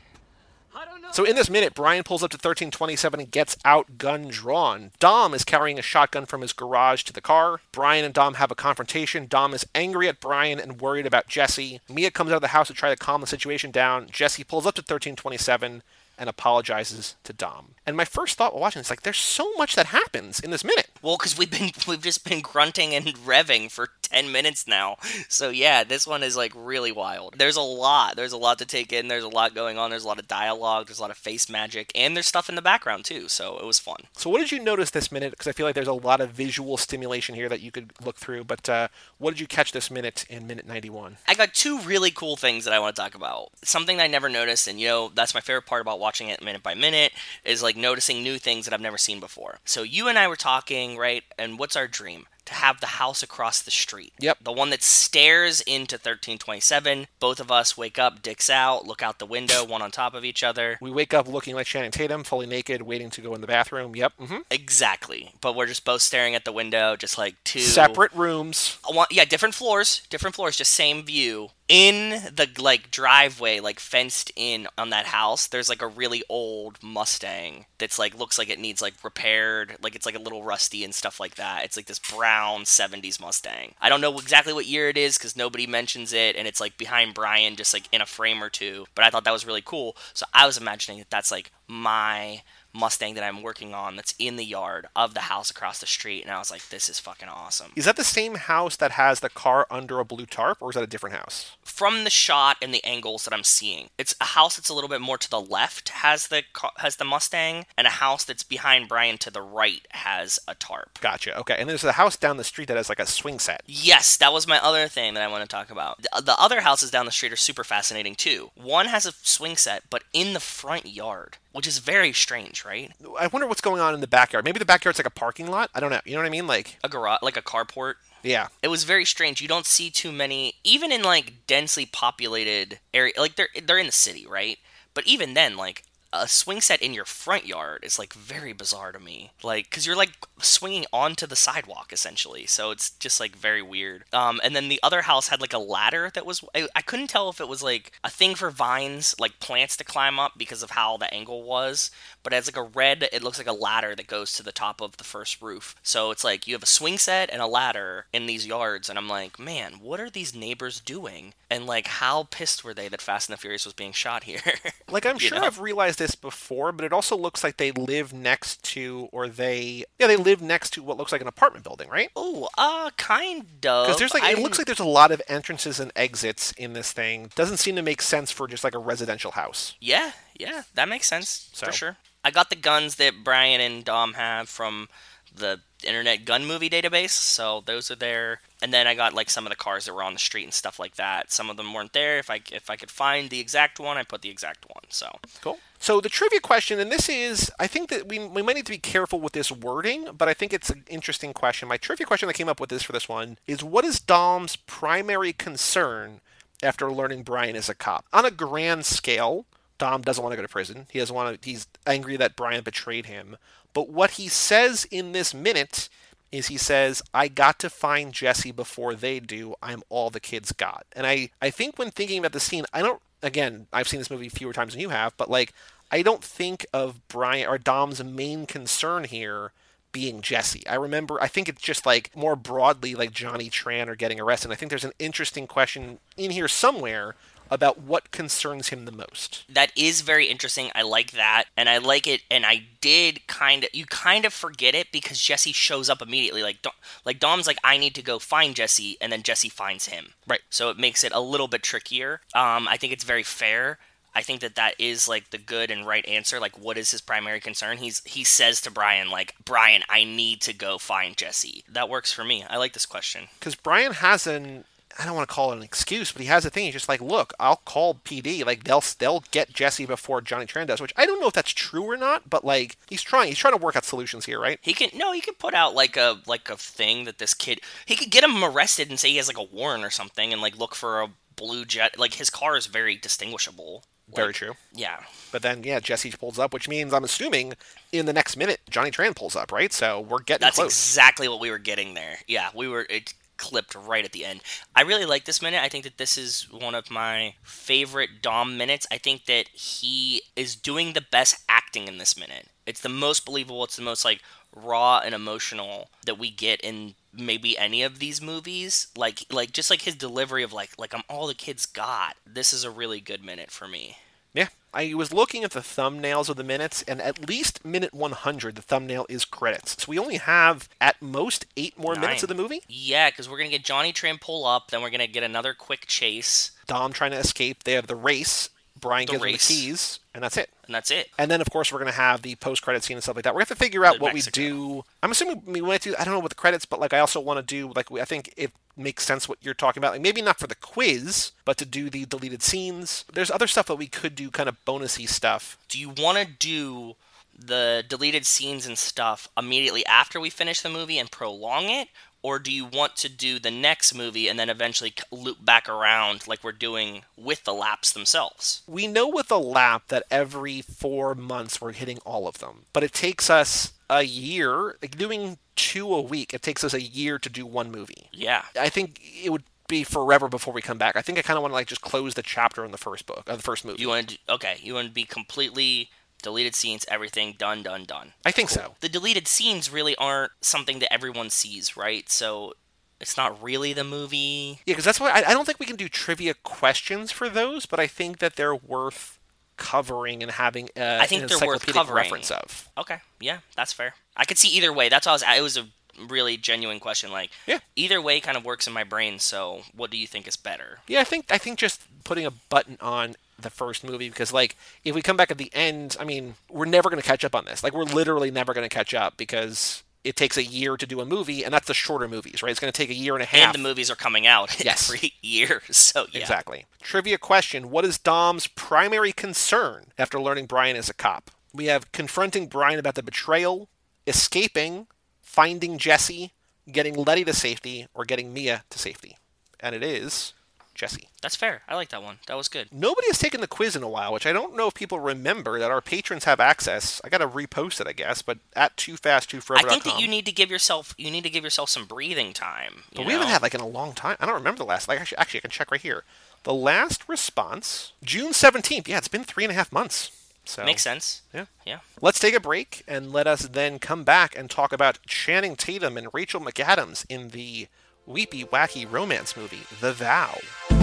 So in this minute, Brian pulls up to 1327 and gets out, gun drawn. Dom is carrying a shotgun from his garage to the car. Brian and Dom have a confrontation. Dom is angry at Brian and worried about Jesse. Mia comes out of the house to try to calm the situation down. Jesse pulls up to 1327 and apologizes to Dom. And my first thought while watching is like, there's so much that happens in this minute. Well, because we've been we've just been grunting and revving for ten minutes now. So yeah, this one is like really wild. There's a lot. There's a lot to take in. There's a lot going on. There's a lot of dialogue. There's a lot of face magic, and there's stuff in the background too. So it was fun. So what did you notice this minute? Because I feel like there's a lot of visual stimulation here that you could look through. But uh, what did you catch this minute in minute 91? I got two really cool things that I want to talk about. Something that I never noticed, and you know, that's my favorite part about watching it minute by minute, is like noticing new things that I've never seen before. So you and I were talking, right? And what's our dream? To have the house across the street. Yep. The one that stares into 1327. Both of us wake up, dicks out, look out the window, one on top of each other. We wake up looking like Channing Tatum, fully naked, waiting to go in the bathroom. Yep. Mm-hmm. Exactly. But we're just both staring at the window, just like two Separate rooms. one, yeah, different floors, different floors, just same view. In the like driveway, like fenced in on that house, there's like a really old Mustang that's like looks like it needs like repaired, like it's like a little rusty and stuff like that. It's like this brown 70s Mustang. I don't know exactly what year it is because nobody mentions it, and it's like behind Brian, just like in a frame or two. But I thought that was really cool. So I was imagining that that's like my Mustang that I'm working on that's in the yard of the house across the street, and I was like, this is fucking awesome. Is that the same house that has the car under a blue tarp, or is that a different house? From the shot and the angles that I'm seeing, it's a house that's a little bit more to the left has the has the Mustang, and a house that's behind Brian to the right has a tarp. Gotcha. Okay. And there's a house down the street that has like a swing set. Yes, that was my other thing that I want to talk about. The, the other houses down the street are super fascinating too. One has a swing set, but in the front yard, which is very strange, right? I wonder what's going on in the backyard. Maybe the backyard's like a parking lot. I don't know. You know what I mean? Like, A garage, like a carport. yeah. It was very strange. You don't see too many, even in like densely populated area. Like they're they're in the city, right? But even then, like a swing set in your front yard is like very bizarre to me. Like, cause you're like swinging onto the sidewalk essentially, so it's just like very weird. Um, and then the other house had like a ladder that was I, I couldn't tell if it was like a thing for vines, like plants to climb up because of how the angle was. But it's like a red, it looks like a ladder that goes to the top of the first roof. So it's like you have a swing set and a ladder in these yards, and I'm like, man, what are these neighbors doing? And like, how pissed were they that Fast and the Furious was being shot here? Like, I'm sure know? I've realized this before, but it also looks like they live next to, or they, yeah, they live next to what looks like an apartment building, right? oh, uh, kind of. Because there's like, I it looks like there's a lot of entrances and exits in this thing. Doesn't seem to make sense for just like a residential house. Yeah, yeah, that makes sense So- for sure. I got the guns that Brian and Dom have from the Internet Gun Movie database, so those are there. And then I got like some of the cars that were on the street and stuff like that. Some of them weren't there. If I if I could find the exact one, I put the exact one. So Cool. So the trivia question, and this is, I think that we, we might need to be careful with this wording, but I think it's an interesting question. My trivia question that came up with this for this one is what is Dom's primary concern after learning Brian is a cop? On a grand scale, Dom doesn't want to go to prison. He doesn't want to, he's angry that Brian betrayed him. But what he says in this minute is he says, I got to find Jesse before they do. I'm all the kids got. And I, I think when thinking about the scene, I don't, again, I've seen this movie fewer times than you have, but like, I don't think of Brian or Dom's main concern here being Jesse. I remember, I think it's just like more broadly like Johnny Tran or getting arrested. And I think there's an interesting question in here somewhere about what concerns him the most. That is very interesting. I like that. And I like it. And I did kind of, you kind of forget it because Jesse shows up immediately. Like, Dom, like Dom's like, I need to go find Jesse. And then Jesse finds him. Right. So it makes it a little bit trickier. Um, I think it's very fair. I think that that is like the good and right answer. Like, what is his primary concern? He's he says to Brian, like, Brian, I need to go find Jesse. That works for me. I like this question because Brian has an I don't want to call it an excuse, but he has a thing. He's just like, look, I'll call PD. Like they'll they'll get Jesse before Johnny Tran does, which I don't know if that's true or not. But like he's trying, he's trying to work out solutions here, right? He can no, he can put out like a like a thing that this kid he could get him arrested and say he has like a warrant or something, and like look for a blue jet. Like his car is very distinguishable. Very Like, true. Yeah. But then, yeah, Jesse pulls up, which means I'm assuming in the next minute Johnny Tran pulls up, right? So we're getting That's close. exactly what we were getting there. Yeah, we were it clipped right at the end. I really like this minute. I think that this is one of my favorite Dom minutes. I think that he is doing the best acting in this minute. It's the most believable, it's the most like raw and emotional that we get in maybe any of these movies. Like like just like his delivery of like like I'm all the kids got. This is a really good minute for me. Yeah. I was looking at the thumbnails of the minutes, and at least minute 100, the thumbnail is credits. So we only have at most eight more minutes of the movie. Yeah, because we're gonna get Johnny Tran pull up, then we're gonna get another quick chase, Dom trying to escape. They have the race. Brian The gives race. him the keys, and that's it. and that's it. And then, of course, we're going to have the post-credit scene and stuff like that. We're going to have to figure out what Mexico. we do. I'm assuming we might do. I don't know what the credits, but like I also want to do like I think it makes sense what you're talking about. Like maybe not for the quiz, but to do the deleted scenes. There's other stuff that we could do, kind of bonusy stuff. do you want to do the deleted scenes and stuff immediately after we finish the movie and prolong it or do you want to do the next movie and then eventually loop back around like we're doing with the laps themselves We know with a lap that every four months we're hitting all of them, but it takes us a year. Like doing two a week, it takes us a year to do one movie. yeah I think it would be forever before we come back. I think I kind of want to like just close the chapter in the first book, uh, the first movie. you want to okay you want to be completely deleted scenes everything done done done I think so. the deleted scenes really aren't something that everyone sees right so it's not really the movie Yeah, because that's why I, I don't think we can do trivia questions for those, but I think that they're worth covering and having I think an they're worth covering. reference of. Okay, yeah, that's fair. I could see either way. That's all I was. It was a really genuine question. Like, Yeah. either way kind of works in my brain. So, what do you think is better? Yeah, I think I think just putting a button on the first movie because like if we come back at the end, I mean, we're never going to catch up on this. Like we're literally never going to catch up because it takes a year to do a movie, and that's the shorter movies, right? It's going to take a year and a half. And the movies are coming out Yes. every year. So yeah. Exactly. Trivia question What is Dom's primary concern after learning Brian is a cop? We have confronting Brian about the betrayal, escaping, finding Jesse, getting Letty to safety, or getting Mia to safety. And it is Jesse. That's fair. I like that one. That was good. Nobody has taken the quiz in a while, which I don't know if people remember that our patrons have access. I got to repost it, I guess, but at too fast too I think that you need to give yourself you need to give yourself some breathing time. But we haven't had like in a long time. I don't remember the last. Like actually, actually, I can check right here. The last response, June seventeenth. Yeah, it's been three and a half months. So Makes sense. Yeah. Yeah. Let's take a break and let us then come back and talk about Channing Tatum and Rachel McAdams in the weepy, wacky romance movie, The Vow.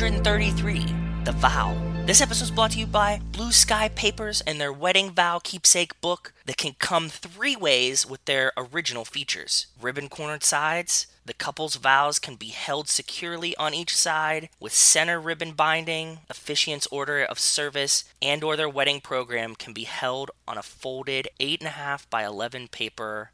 133, The Vow. This episode is brought to you by Blue Sky Papers and their wedding vow keepsake book that can come three ways with their original features. Ribbon cornered sides, the couple's vows can be held securely on each side with center ribbon binding, officiant's order of service, and or their wedding program can be held on a folded 8.5 by 11 paper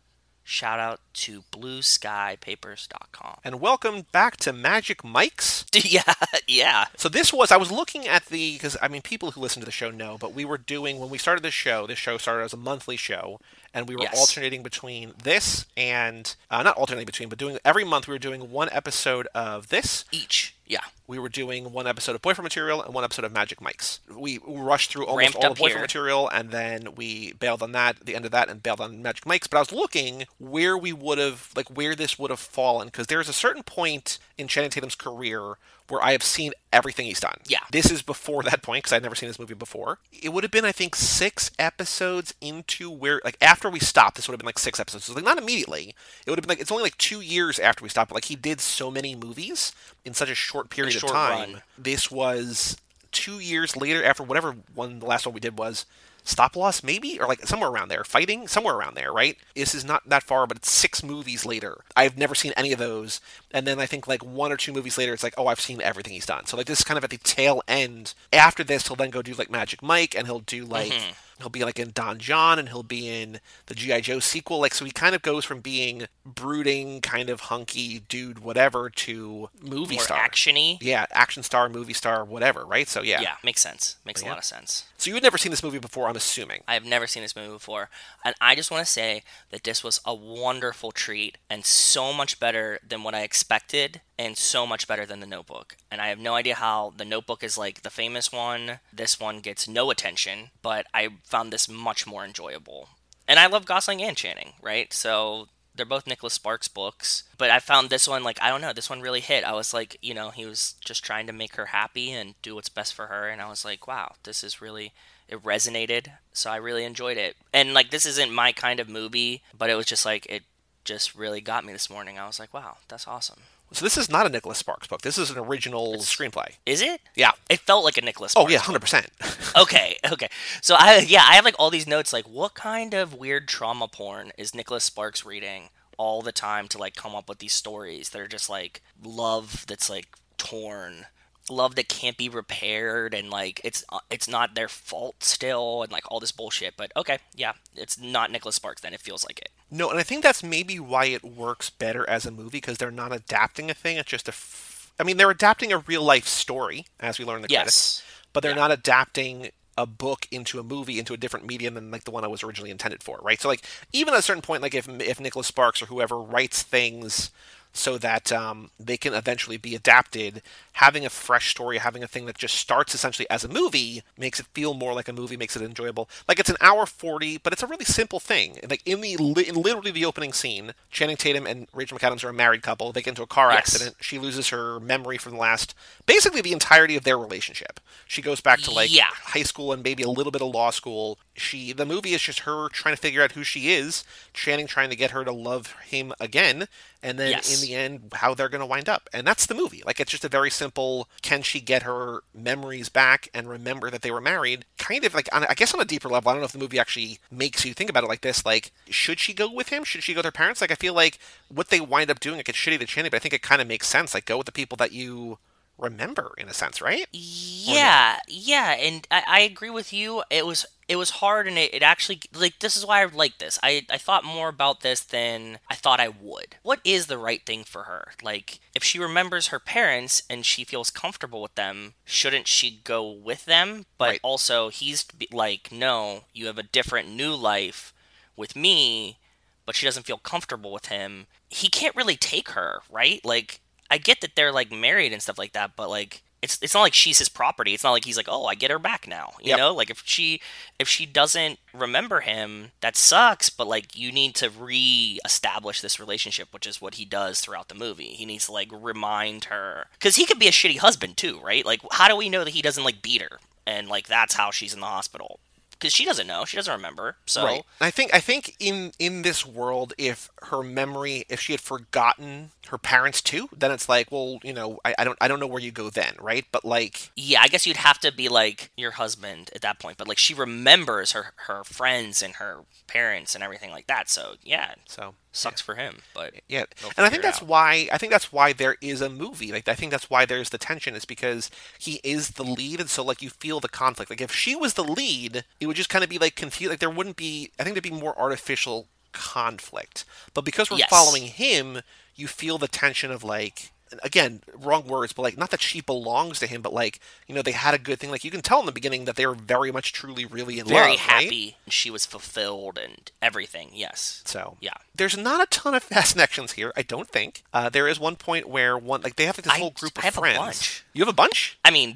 Shout out to blueskypapers.com. And welcome back to Magic Mike's. yeah, yeah. So this was I was looking at the because I mean people who listen to the show know, but we were doing when we started this show. This show started as a monthly show, and we were Yes. alternating between this and uh, not alternating between, but doing every month we were doing one episode of this. Each. Yeah. We were doing one episode of Boyfriend Material and one episode of Magic Mike's. We rushed through almost Ramped all of Boyfriend here. Material, and then we bailed on that, the end of that, and bailed on Magic Mike's. But I was looking where we would have, like, where this would have fallen, because there's a certain point in Channing Tatum's career where I have seen everything he's done. Yeah. This is before that point, because I'd never seen this movie before. It would have been, I think, six episodes into where, like, after we stopped, this would have been like six episodes. So, like, not immediately. It would have been like, it's only like two years after we stopped, but, like, he did so many movies in such a short period short of time. run. This was two years later after whatever one the last one we did was stop loss maybe? Or like somewhere around there. Fighting? Somewhere around there right? This is not that far but it's six movies later. I've never seen any of those. And then i think like one or two movies later it's like oh i've seen everything he's done. So like this is kind of at the tail end. After this he'll then go do like magic mike and he'll do like mm-hmm. He'll be like in don jon and he'll be in the gi joe sequel like so he kind of goes from being brooding kind of hunky dude whatever to movie More star actiony. yeah, action star, movie star, whatever, right? So yeah. Yeah, makes sense. Makes a lot of sense. So you had never seen this movie before, I'm assuming. I have never seen this movie before, and I just want to say that this was a wonderful treat and so much better than what I expected, and so much better than The Notebook. And I have no idea how The Notebook is like the famous one. This one gets no attention, but I found this much more enjoyable. And I love Gosling and Channing, right? So they're both Nicholas Sparks books, but I found this one like I don't know, this one really hit. I was like, you know, he was just trying to make her happy and do what's best for her, and I was like, wow, this is really it resonated, so I really enjoyed it. And like this isn't my kind of movie, but it was just like it just really got me this morning. I was like, wow, that's awesome. So this is not a Nicholas Sparks book. This is an original screenplay. Is it? Yeah. It felt like a Nicholas. Oh yeah, hundred percent. okay, okay. So I yeah, I have like all these notes like what kind of weird trauma porn is Nicholas Sparks reading all the time to like come up with these stories that are just like love that's like torn love that can't be repaired and like it's uh, it's not their fault still and like all this bullshit but okay yeah it's not Nicholas Sparks then it feels like it No, and I think that's maybe why it works better as a movie because they're not adapting a thing. It's just a. F- I mean, they're adapting a real life story, as we learn in the credits, yes but they're Yeah. not adapting a book into a movie into a different medium than like the one I was originally intended for, right? So like even at a certain point, like if if Nicholas Sparks or whoever writes things so that um, they can eventually be adapted, having a fresh story, having a thing that just starts essentially as a movie makes it feel more like a movie, makes it enjoyable. Like it's an hour forty, but it's a really simple thing. Like in the in literally the opening scene, Channing Tatum and Rachel McAdams are a married couple. They get into a car Yes. accident. She loses her memory from the last, basically the entirety of their relationship. She goes back to like Yeah. high school and maybe a little bit of law school. She the movie is just her trying to figure out who she is, Channing trying to get her to love him again, and then Yes. in the end how they're going to wind up. And that's the movie. Like it's just a very simple can she get her memories back and remember that they were married? Kind of like on, I guess on a deeper level. I don't know if the movie actually makes you think about it like this. Like should she go with him? Should she go with her parents? Like I feel like what they wind up doing like it's shitty to Channing, but I think it kind of makes sense. Like go with the people that you remember in a sense, right? Yeah, yeah, and I, I agree with you. It was it was hard, and it, it actually like this is why I like this. I I thought more about this than I thought I would. What is the right thing for her? Like, if she remembers her parents and she feels comfortable with them, shouldn't she go with them? But Right. also, he's like, no, you have a different new life with me, but she doesn't feel comfortable with him. He can't really take her, right? Like, I get that they're like married and stuff like that, but like it's it's not like she's his property. It's not like he's like, "Oh, I get her back now." You Yep. know? Like if she if she doesn't remember him, that sucks, but like you need to re-establish this relationship, which is what he does throughout the movie. He needs to like remind her cuz he could be a shitty husband too, right? Like how do we know that he doesn't like beat her and like that's how she's in the hospital? Cuz she doesn't know. She doesn't remember. So Right. I think I think in in this world, if her memory, if she had forgotten her parents too, then it's like, well, you know, I, I don't I don't know where you go then, right? But like, Yeah, I guess you'd have to be like your husband at that point, but like she remembers her her friends and her parents and everything like that. So yeah, so sucks for him, but yeah, and I think that's out. why I think that's why there is a movie. Like I think that's why there's the tension is because he is the lead, and so like you feel the conflict. Like if she was the lead, it would just kind of be like confused. Like there wouldn't be. I think there'd be more artificial conflict. But because we're Yes. following him, you feel the tension of like again, wrong words, but like not that she belongs to him, but like, you know, they had a good thing. Like you can tell in the beginning that they were very much truly really in love. Very love. happy. Right? She was fulfilled and everything. Yes. So Yeah. there's not a ton of fast connections here. I don't think. Uh, there is one point where one like they have like this I- whole group of I have a friends. bunch. You have a bunch. I mean,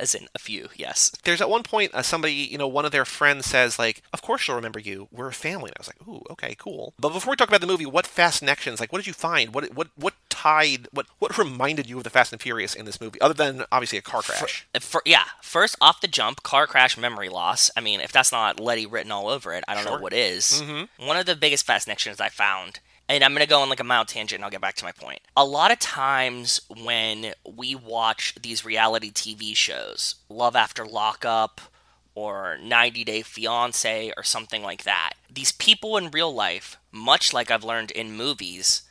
as in a few. Yes. There's at one point uh, somebody, you know, one of their friends says like, "Of course she'll remember you. We're a family." And I was like, "Ooh, okay, cool." But before we talk about the movie, what fast connections? Like, what did you find? What what what tied? What what reminded you of the Fast and Furious in this movie, other than obviously a car crash? Uh, For, yeah, first off the jump, car crash, memory loss. I mean, if that's not Letty written all over it, I don't know what is. One of the biggest fast fascinations I found, and I'm going to go on like a mild tangent and I'll get back to my point. A lot of times when we watch these reality TV shows, Love After Lockup or 90 Day Fiance or something like that, these people in real life, much like I've learned in movies,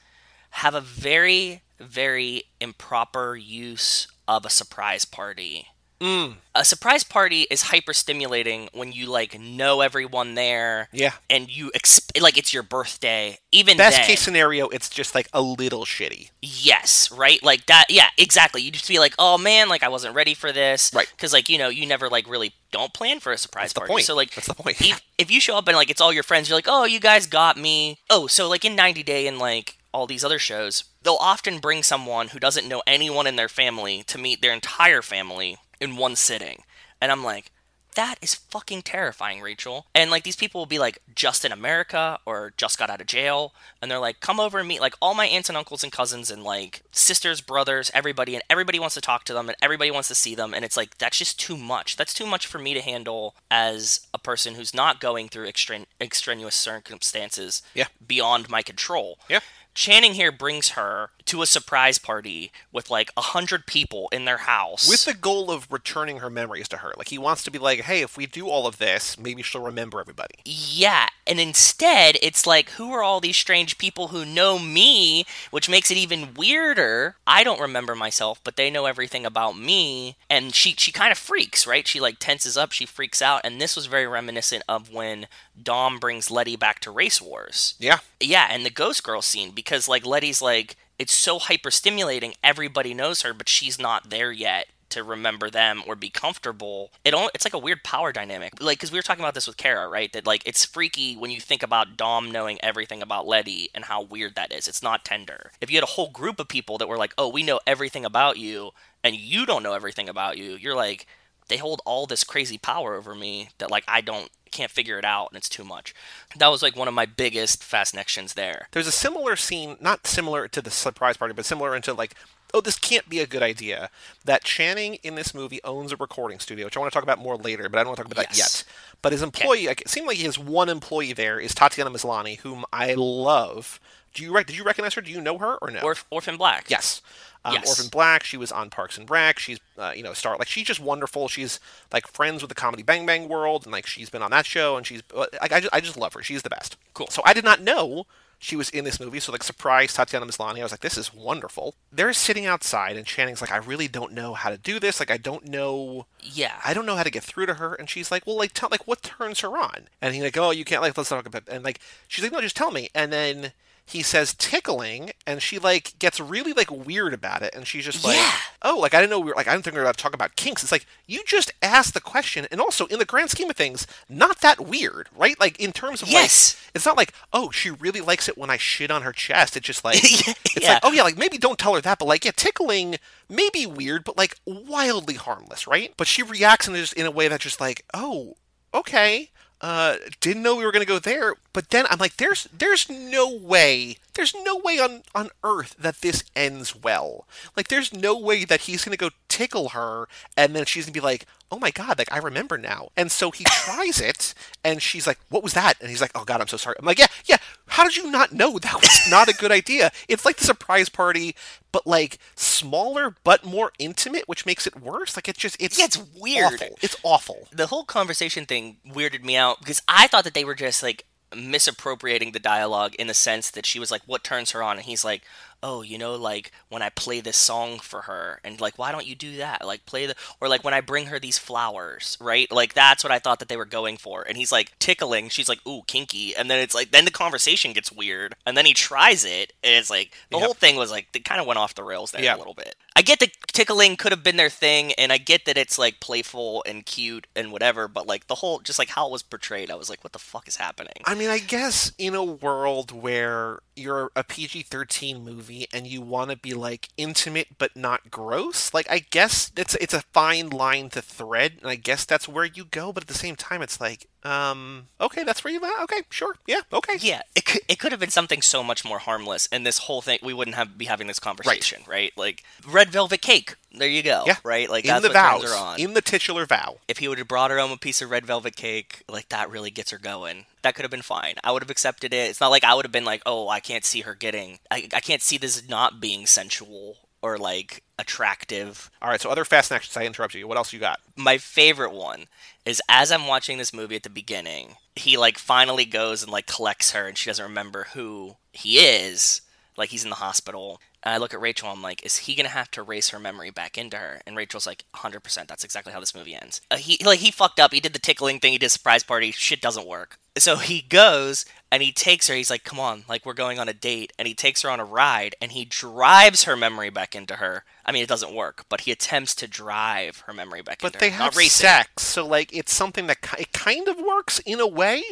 have a very, very improper use of a surprise party. Mm. A surprise party is hyper stimulating when you like know everyone there. Yeah. And you exp- like it's your birthday. Even Best then, case scenario, it's just like a little shitty. Yes, right? Like that. Yeah, exactly. You just be like, oh man, like I wasn't ready for this. Right. Because like you know, you never like really don't plan for a surprise party. point. So like, That's the point. If, if you show up and like it's all your friends, you're like, oh, you guys got me. Oh, so like in 90 Day and like all these other shows, they'll often bring someone who doesn't know anyone in their family to meet their entire family in one sitting, and I'm like. That is fucking terrifying, Rachel. And like these people will be like just in America or just got out of jail, and they're like, come over and meet like all my aunts and uncles and cousins and like sisters, brothers, everybody, and everybody wants to talk to them and everybody wants to see them, and it's like that's just too much. That's too much for me to handle as a person who's not going through extren- extraneous circumstances Yeah. beyond my control. Yeah. Channing here brings her to a surprise party with like a hundred people in their house. With the goal of returning her memories to her. Like he wants to be like, hey, if we do all of this, maybe she'll remember everybody. Yeah, and instead it's like, who are all these strange people who know me, which makes it even weirder. I don't remember myself, but they know everything about me, and she she kind of freaks, right? She like tenses up, she freaks out, and this was very reminiscent of when Dom brings Letty back to Race Wars. Yeah. Yeah, and the Ghost Girl scene because like Letty's like it's so hyperstimulating. everybody knows her, but she's not there yet to remember them or be comfortable. It all, it's like a weird power dynamic. Like cuz we were talking about this with Kara, right? That like it's freaky when you think about Dom knowing everything about Letty and how weird that is. It's not tender. If you had a whole group of people that were like, "Oh, we know everything about you," and you don't know everything about you, you're like they hold all this crazy power over me that like I don't can't figure it out and it's too much. That was like one of my biggest fast fascinations there. There's a similar scene, not similar to the surprise party, but similar into like, oh, this can't be a good idea. That Channing in this movie owns a recording studio, which I want to talk about more later, but I don't want to talk about that yet. But his employee, like, it seemed like his one employee there, is Tatiana Maslany, whom I love. Do you did you recognize her? Do you know her or no? Orph- Orphan Black. Yes. Um, Yes. Orphan Black. She was on Parks and Rec. She's, uh, you know, star. Like she's just wonderful. She's like friends with the Comedy Bang Bang world, and like she's been on that show, and she's. uh, Like, I just, I just love her. She's the best. Cool. So I did not know she was in this movie. So like, surprise Tatiana Maslany. I was like, this is wonderful. They're sitting outside, and Channing's like, I really don't know how to do this. Like, I don't know. Yeah. I don't know how to get through to her. And she's like, well, like, tell, like, what turns her on? And he's like, oh, you can't, like, let's talk about, and like, she's like, no, just tell me. And then he says tickling, and she, like, gets really, like, weird about it. And she's just like, Yeah. oh, like, I didn't know we were, like, I didn't think we were about to talk about kinks. It's like, you just asked the question. And also, in the grand scheme of things, not that weird, right? Like, in terms of, Yes. like, it's not like, oh, she really likes it when I shit on her chest. It's just like, Yeah. it's like, oh, yeah, like, maybe don't tell her that, but, like, yeah, tickling may be weird, but, like, wildly harmless, right? But she reacts in, just, in a way that's just like, oh, okay. Uh, didn't know we were gonna go there, but then I'm like, there's there's no way, there's no way on on earth that this ends well. Like, there's no way that he's gonna go tickle her, and then she's gonna be like, oh my god, like I remember now. And so he tries it, and she's like, what was that? And he's like, oh god, I'm so sorry. I'm like, yeah, yeah. How did you not know that was not a good idea? It's like the surprise party, but like smaller but more intimate, which makes it worse. Like it's just it's Yeah, it's weird. Awful. It's awful. the whole conversation thing weirded me out because I thought that they were just like misappropriating the dialogue in the sense that she was like, "What turns her on?" and he's like, oh, you know, like when I play this song for her, and like, why don't you do that? Like, play the, or like when I bring her these flowers, right? Like, that's what I thought that they were going for. And he's like tickling. She's like, ooh, kinky. And then it's like, then the conversation gets weird. And then he tries it, and it's like, the Yep. whole thing was like, it kind of went off the rails there Yeah. a little bit. I get that tickling could have been their thing, and I get that it's like playful and cute and whatever, but like the whole, just like how it was portrayed, I was like, what the fuck is happening? I mean, I guess in a world where you're a PG 13 movie and you want to be like intimate but not gross, like I guess it's it's a fine line to thread, and I guess that's where you go. But at the same time, it's like, um, okay, that's where you at. Okay, sure, yeah, okay, Yeah, it could, it could have been something so much more harmless, and this whole thing we wouldn't have be having this conversation, right? Like red velvet cake. There you go. yeah, right. Like in that's the what vows, on. in the titular vow. if he would have brought her home a piece of red velvet cake, like that really gets her going. That could have been fine. I would have accepted it. It's not like I would have been like, oh, I can't see her getting. I, I can't see this not being sensual or like attractive. All right, so other fast actions. I interrupt you. What else you got? My favorite one is as I'm watching this movie at the beginning, he like finally goes and like collects her, and she doesn't remember who he is. Like he's in the hospital. And I look at Rachel. I'm like, is he gonna have to race her memory back into her? And Rachel's like, 100. percent That's exactly how this movie ends. Uh, he like he fucked up. He did the tickling thing. He did a surprise party. Shit doesn't work. So he goes and he takes her. He's like, come on, like we're going on a date. And he takes her on a ride and he drives her memory back into her. I mean, it doesn't work, but he attempts to drive her memory back But into her. But they have sex, so like it's something that ki- it kind of works in a way.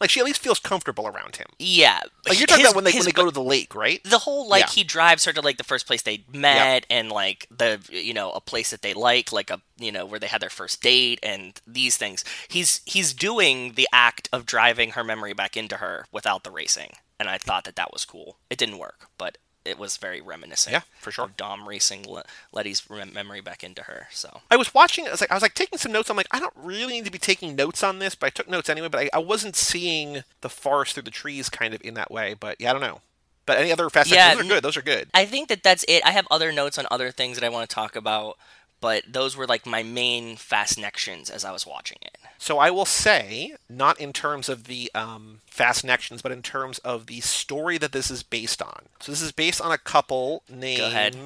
Like she at least feels comfortable around him. Yeah, Like you're talking his- about when they his- when they go to the lake, right? the whole like Yeah. he drives her to like the first place they met and like the you know a place that they like like a you know where they had their first date and these things he's he's doing the act of driving her memory back into her without the racing and i thought that that was cool it didn't work but it was very reminiscent Yeah, for sure. of dom racing Le- letty's memory back into her so I was watching. I was like, I was like taking some notes. I'm like, I don't really need to be taking notes on this, but I took notes anyway. But I, I wasn't seeing the forest through the trees kind of in that way. But yeah, I don't know. But any other fast Yeah. Those are good. Those are good. i think that that's it i have other notes on other things that i want to talk about but those were like my main fast connections as i was watching it So I will say, not in terms of the um, fast connections, but in terms of the story that this is based on. So this is based on a couple named. ahead.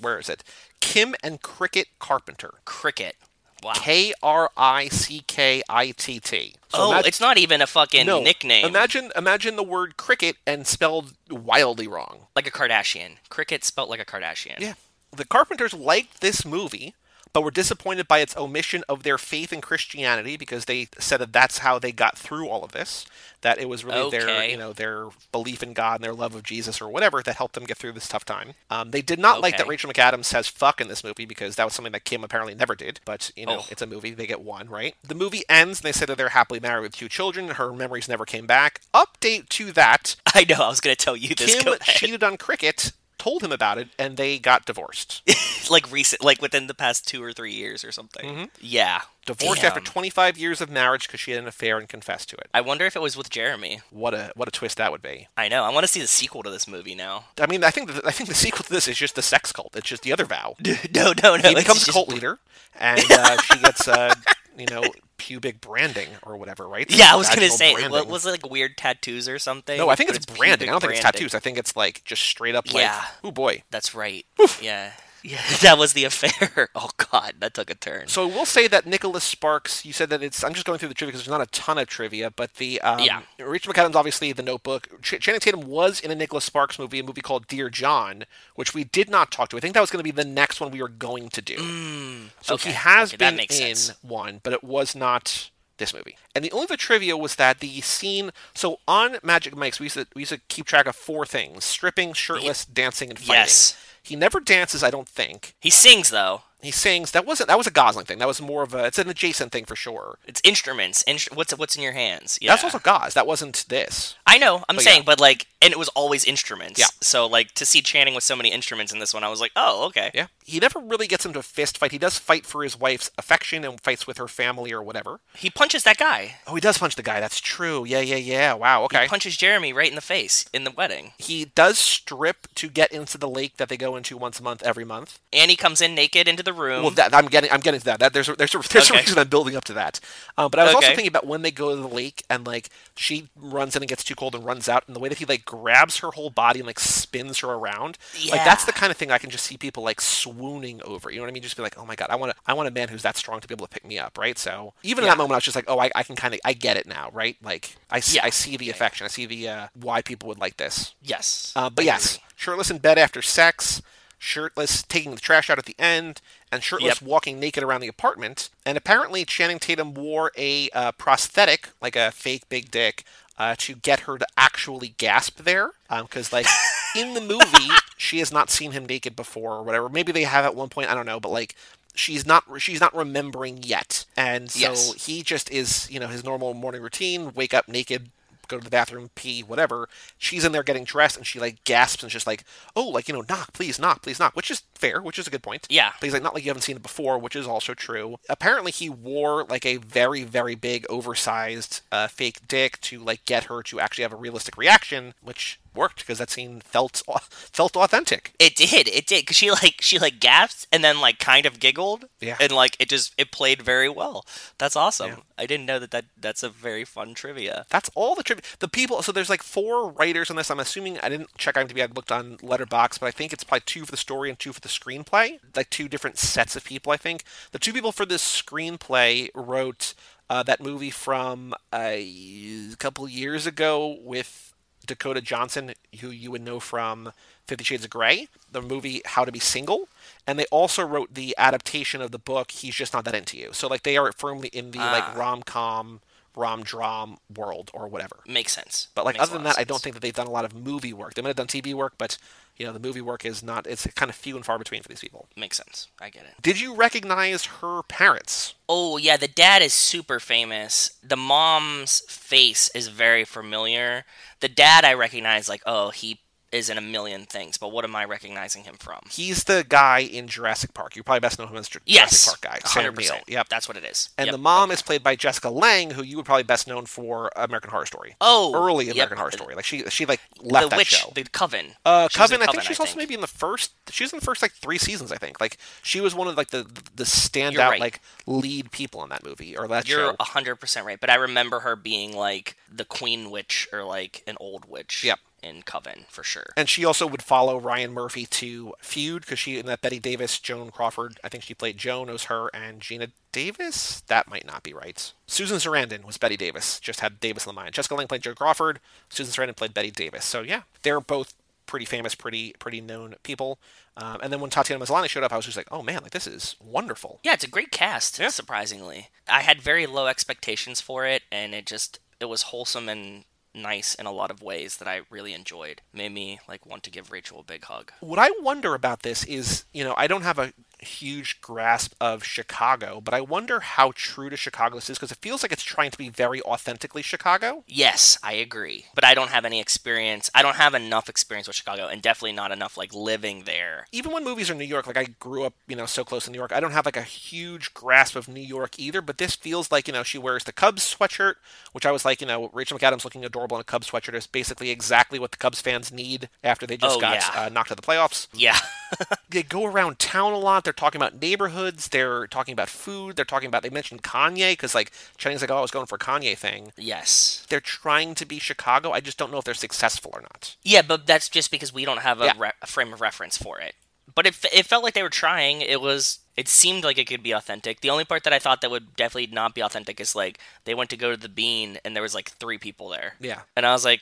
Where is it? Kim and Krickitt Carpenter. cricket wow K R I C K I T T. So oh, it's not even a fucking no, nickname. Imagine, imagine the word cricket and spelled wildly wrong. like a Kardashian. Cricket spelled like a Kardashian. Yeah. The Carpenters liked this movie, but were disappointed by its omission of their faith in Christianity because they said that that's how they got through all of this. That it was really their, you know, their belief in God and their love of Jesus or whatever that helped them get through this tough time. Um, they did not like that Rachel McAdams says "fuck" in this movie because that was something that Kim apparently never did. But you know, Oh. it's a movie; they get one, right? The movie ends, and they say that they're happily married with two children. Her memories never came back. Update to that: I know. I was gonna tell you this. Kim cheated on Krickitt. Told him about it, and they got divorced. like recent, like within the past two or three years or something. Yeah. divorced Damn. after 25 years of marriage because she had an affair and confessed to it. I wonder if it was with Jeremy. What a what a twist that would be. I know. I want to see the sequel to this movie now. I mean, I think the, I think the sequel to this is just the sex cult. It's just the other vow. no, no, no. He becomes a just- cult leader, and uh, she gets uh, you know pubic branding or whatever, right? Yeah, I was gonna say, branding. what was it, like weird tattoos or something? No, I think But it's, branding. I don't think it's tattoos. I think it's like just straight up like, Yeah. oh boy. That's right. Yeah. Yeah, that was the affair. Oh God, that took a turn. So we'll say that Nicholas Sparks. You said that it's. I'm just going through the trivia because there's not a ton of trivia, but the um, Yeah. Rachel McAdams obviously The Notebook. Ch- Channing Tatum was in a Nicholas Sparks movie, a movie called Dear John, which we did not talk to. I think that was going to be the next one we were going to do. so Mm, okay. he has Okay, been in sense. one, but it was not this movie. And the only other trivia was that the scene. So on Magic Mike's, we used to we used to keep track of four things: stripping, shirtless, dancing, and fighting. Yes. He never dances, I don't think. He sings though. He sings. That wasn't. That was a Gosling thing. That was more of a. It's an adjacent thing for sure. It's instruments. Instru- what's what's in your hands? Yeah. That's also Gos. That wasn't this. I know. I'm But saying, yeah. but like, and it was always instruments. Yeah. So like to see Channing with so many instruments in this one, I was like, oh, okay. Yeah. He never really gets into a fist fight. He does fight for his wife's affection and fights with her family or whatever. He punches that guy. Oh, he does punch the guy. That's true. Yeah, yeah, yeah. Wow. Okay. He punches Jeremy right in the face in the wedding, he does strip to get into the lake that they go into once a month every month. and he comes in naked into the the room. Well, that I'm getting, I'm getting to that. that there's a, there's a, there's Okay. a reason I'm building up to that. Um, but I was also thinking about when they go to the lake and like she runs in and gets too cold and runs out, and the way that he like grabs her whole body and like spins her around. Like that's the kind of thing I can just see people like swooning over. You know what I mean? Just be like, oh my god, I want to, I want a man who's that strong to be able to pick me up, right? So even in that moment, I was just like, oh, I, I can kind of, I get it now, right? Like I see, Yeah. I see the affection, I see the uh, why people would like this. yes. Uh, but yes, shirtless in bed after sex, shirtless taking the trash out at the end, and shirtless Yep. walking naked around the apartment. And apparently, Channing Tatum wore a uh, prosthetic, like a fake big dick, uh, to get her to actually gasp there. Because, like, in the movie, she has not seen him naked before or whatever. Maybe they have at one point. I don't know, but like. She's not. She's not remembering yet, and so Yes. he just is. You know, his normal morning routine: wake up naked, go to the bathroom, pee, whatever. She's in there getting dressed, and she like gasps and just like, "Oh, like you know, knock, please, knock, please, knock," which is fair, which is a good point. Yeah. but he's like, not like you haven't seen it before, which is also true. Apparently, he wore like a very, very big, oversized uh, fake dick to like get her to actually have a realistic reaction, which worked because that scene felt felt authentic. It did. It did because she like she like gasped and then like kind of giggled. Yeah. And like it just it played very well. That's awesome. Yeah. I didn't know that, that that's a very fun trivia. That's all the trivia. The people. So there's like four writers on this. I'm assuming I didn't check I'm to IMDb. I looked on Letterboxd, but I think it's probably two for the story and two for the screenplay. Like two different sets of people. I think the two people for this screenplay wrote uh, that movie from a couple years ago with Dakota Johnson, who you would know from Fifty Shades of Grey, the movie How to Be Single, and they also wrote the adaptation of the book He's Just Not That Into You. So like they are firmly in the like ah. rom com, rom dram world or whatever. Makes sense. But like Makes other than that, I don't think that they've done a lot of movie work. They might have done TV work, but you know the movie work is not. It's kind of few and far between for these people. makes sense. I get it. Did you recognize her parents? Oh yeah, the dad is super famous. The mom's face is very familiar. The dad I recognize like, oh, he is in a million things, but what am I recognizing him from? He's the guy in Jurassic Park. You probably best know him as Jur- Yes, Jurassic Park guy, Sam hundred Neill. percent. Yep. that's what it is. And Yep. the mom Okay. is played by Jessica Lange, who you would probably best known for American Horror Story. Oh, early yep. American Horror Story. Like she, she like left the that witch, show. the coven. Uh, She Coven, I think she's also think. maybe in the first. She was in the first like three seasons, I think. Like she was one of like the the standout right. like lead people in that movie or that You're show. hundred percent right, but I remember her being like the queen witch or like an old witch. Yep. In Coven for sure. And she also would follow Ryan Murphy to feud because she in that Bette Davis, Joan Crawford. I think she played Joan. It was her and Geena Davis. That might not be right. Susan Sarandon was Bette Davis. Just had Davis in the mind. Jessica Lange played Joan Crawford. Susan Sarandon played Bette Davis. So yeah, they're both pretty famous, pretty pretty known people. Um, and then when Tatiana Maslany showed up, I was just like, oh man, like this is wonderful. Yeah, it's a great cast. Yeah. Surprisingly, I had very low expectations for it, and it just it was wholesome and nice in a lot of ways that I really enjoyed. Made me like want to give Rachel a big hug. What I wonder about this is, you know, I don't have a huge grasp of Chicago, but I wonder how true to Chicago this is because it feels like it's trying to be very authentically Chicago. Yes, I agree, but I don't have any experience. I don't have enough experience with Chicago, and definitely not enough like living there. even when movies are New York, like I grew up, you know, so close to New York, I don't have like a huge grasp of New York either. But this feels like, you know, she wears the Cubs sweatshirt, which I was like, you know, Rachel McAdams looking adorable in a Cubs sweatshirt is basically exactly what the Cubs fans need after they just Oh, got yeah. uh, knocked out of the playoffs. Yeah, They go around town a lot. They're talking about neighborhoods. They're talking about food. They're talking about. They mentioned Kanye because like Channing's like, oh, I was going for a Kanye thing. yes, They're trying to be Chicago. I just don't know if they're successful or not. yeah, but that's just because we don't have a, Yeah. re- a frame of reference for it. But it, f- it felt like they were trying. It was. It seemed like it could be authentic. The only part that I thought that would definitely not be authentic is like they went to go to the Bean and there was like three people there. Yeah. And I was like,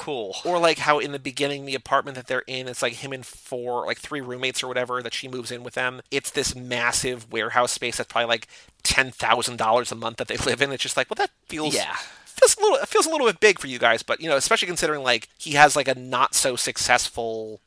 cool. Or like how in the beginning the apartment that they're in, it's like him and four, like three roommates or whatever that she moves in with them. It's this massive warehouse space that's probably like ten thousand dollars a month that they live in. It's just like, well, that feels Yeah. feels a little it feels a little bit big for you guys, but you know, especially considering like he has like a not so successful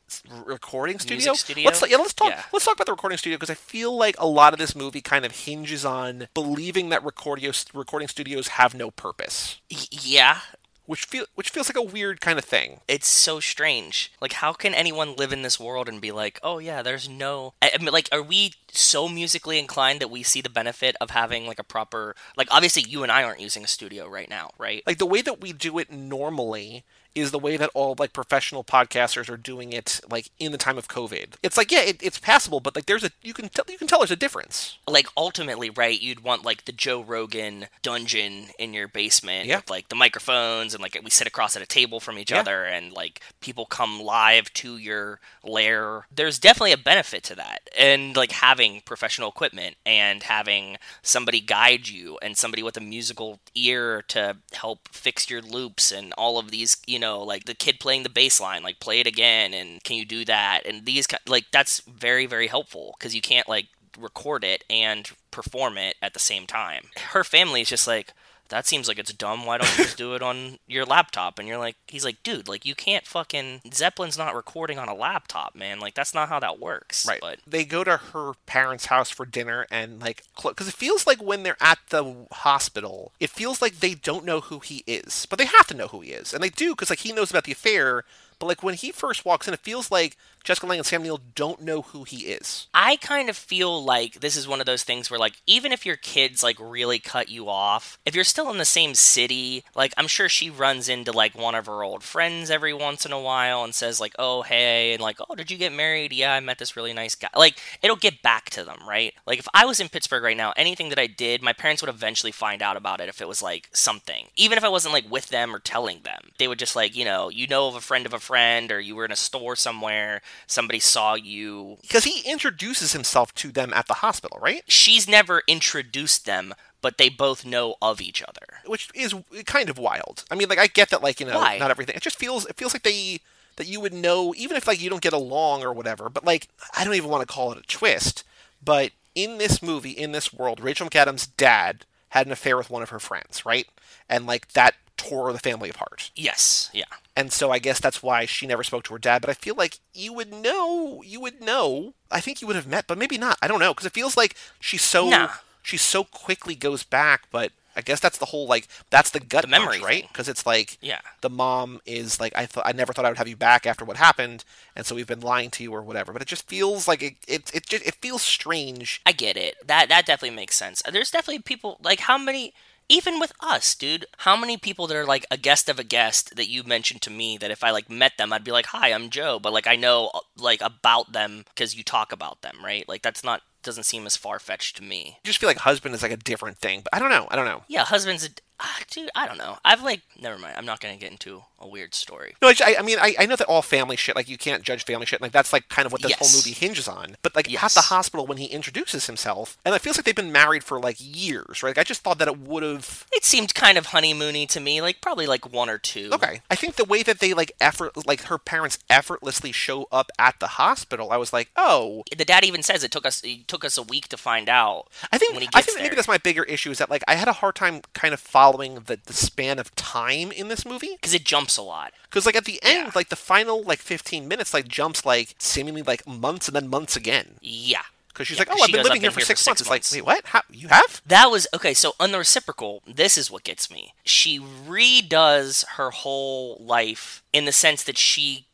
recording studio. Studio? Let's yeah, let's talk Yeah. let's talk about the recording studio because I feel like a lot of this movie kind of hinges on believing that recording recording studios have no purpose, yeah, which feel which feels like a weird kind of thing. it's so strange. Like, how can anyone live in this world and be like, oh yeah, there's no. I I mean, like, are we so musically inclined that we see the benefit of having like a proper, like, obviously you and I aren't using a studio right now, right? like the way that we do it normally is the way that all like professional podcasters are doing it like in the time of COVID. It's like yeah, it, it's passable, but like there's a you can tell you can tell there's a difference. like ultimately right you'd want like the joe rogan dungeon in your basement Yeah. with like the microphones and like we sit across at a table from each Yeah. other and like people come live to your lair there's definitely a benefit to that and like having professional equipment and having somebody guide you and somebody with a musical ear to help fix your loops and all of these you know like the kid playing the bass line like play it again and can you do that and these like that's very very helpful because you can't like record it and perform it at the same time. Her family is just like, that seems like it's dumb. Why don't you just do it on your laptop? And you're like, he's like, dude, like you can't fucking Zeppelin's not recording on a laptop, man. Like that's not how that works. Right. But they go to her parents' house for dinner and like because it feels like when they're at the hospital, it feels like they don't know who he is, but they have to know who he is, and they do because like he knows about the affair. But like when he first walks in, it feels like Jessica Lange and Sam Neill don't know who he is. I kind of feel like this is one of those things where like even if your kids like really cut you off, if you're still in the same city, like I'm sure she runs into like one of her old friends every once in a while and says like, "Oh, hey," and like, "Oh, did you get married?" Yeah, I met this really nice guy. Like it'll get back to them, right? Like if I was in Pittsburgh right now, anything that I did, my parents would eventually find out about it if it was like something. Even if I wasn't like with them or telling them. They would just like, you know, you know of a friend of a friend or you were in a store somewhere, somebody saw you Because he introduces himself to them at the hospital, right? she's never introduced them, but they both know of each other. Which is kind of wild. I mean, like I get that, like you know, Why? not everything. It just feels it feels like they that you would know, even if like you don't get along or whatever. But like I don't even want to call it a twist. But in this movie, in this world, Rachel McAdams' dad had an affair with one of her friends, right? And like that tore the family apart. Yes, yeah. And so I guess that's why she never spoke to her dad. But I feel like you would know, you would know. I think you would have met, but maybe not. I don't know because it feels like she's so Nah. she so quickly goes back. But I guess that's the whole like that's the gut The memory punch, right? Because it's like Yeah. the mom is like I thought I never thought I would have you back after what happened, and so we've been lying to you or whatever. But it just feels like it it it, just, it feels strange. I get it. That that definitely makes sense. There's definitely people like how many even with us, dude, how many people that are like a guest of a guest that you mentioned to me that if I like met them, I'd be like, "Hi, I'm Joe," but like I know like about them because you talk about them, right? Like that's not doesn't seem as far fetched to me. I just feel like husband is like a different thing. But I don't know. I don't know. Yeah, husband's a ah, dude. I don't know. I've like never mind. I'm not gonna get into a weird story. No, I, I mean, I, I know that all family shit, like you can't judge family shit, like that's like kind of what this whole movie hinges on. But like at the hospital when he introduces himself, and it feels like they've been married for like years, right? Like, I just thought that it would have. It seemed kind of honeymoony to me, like probably like one or two. Okay, I think the way that they like effort, like her parents effortlessly show up at the hospital, I was like, oh, The dad even says it took us it took us a week to find out. I think when he I think maybe that's my bigger issue is that like I had a hard time kind of following the, the span of time in this movie because it jumps a lot. because like at the end, Yeah. like the final like 15 minutes, like jumps like seemingly like months and then months again. Yeah. Because she's Yeah, like, oh, I've been living here for six, months. months. It's like, wait, what? How you have? That was okay. So on the reciprocal, this is what gets me. She redoes her whole life in the sense that she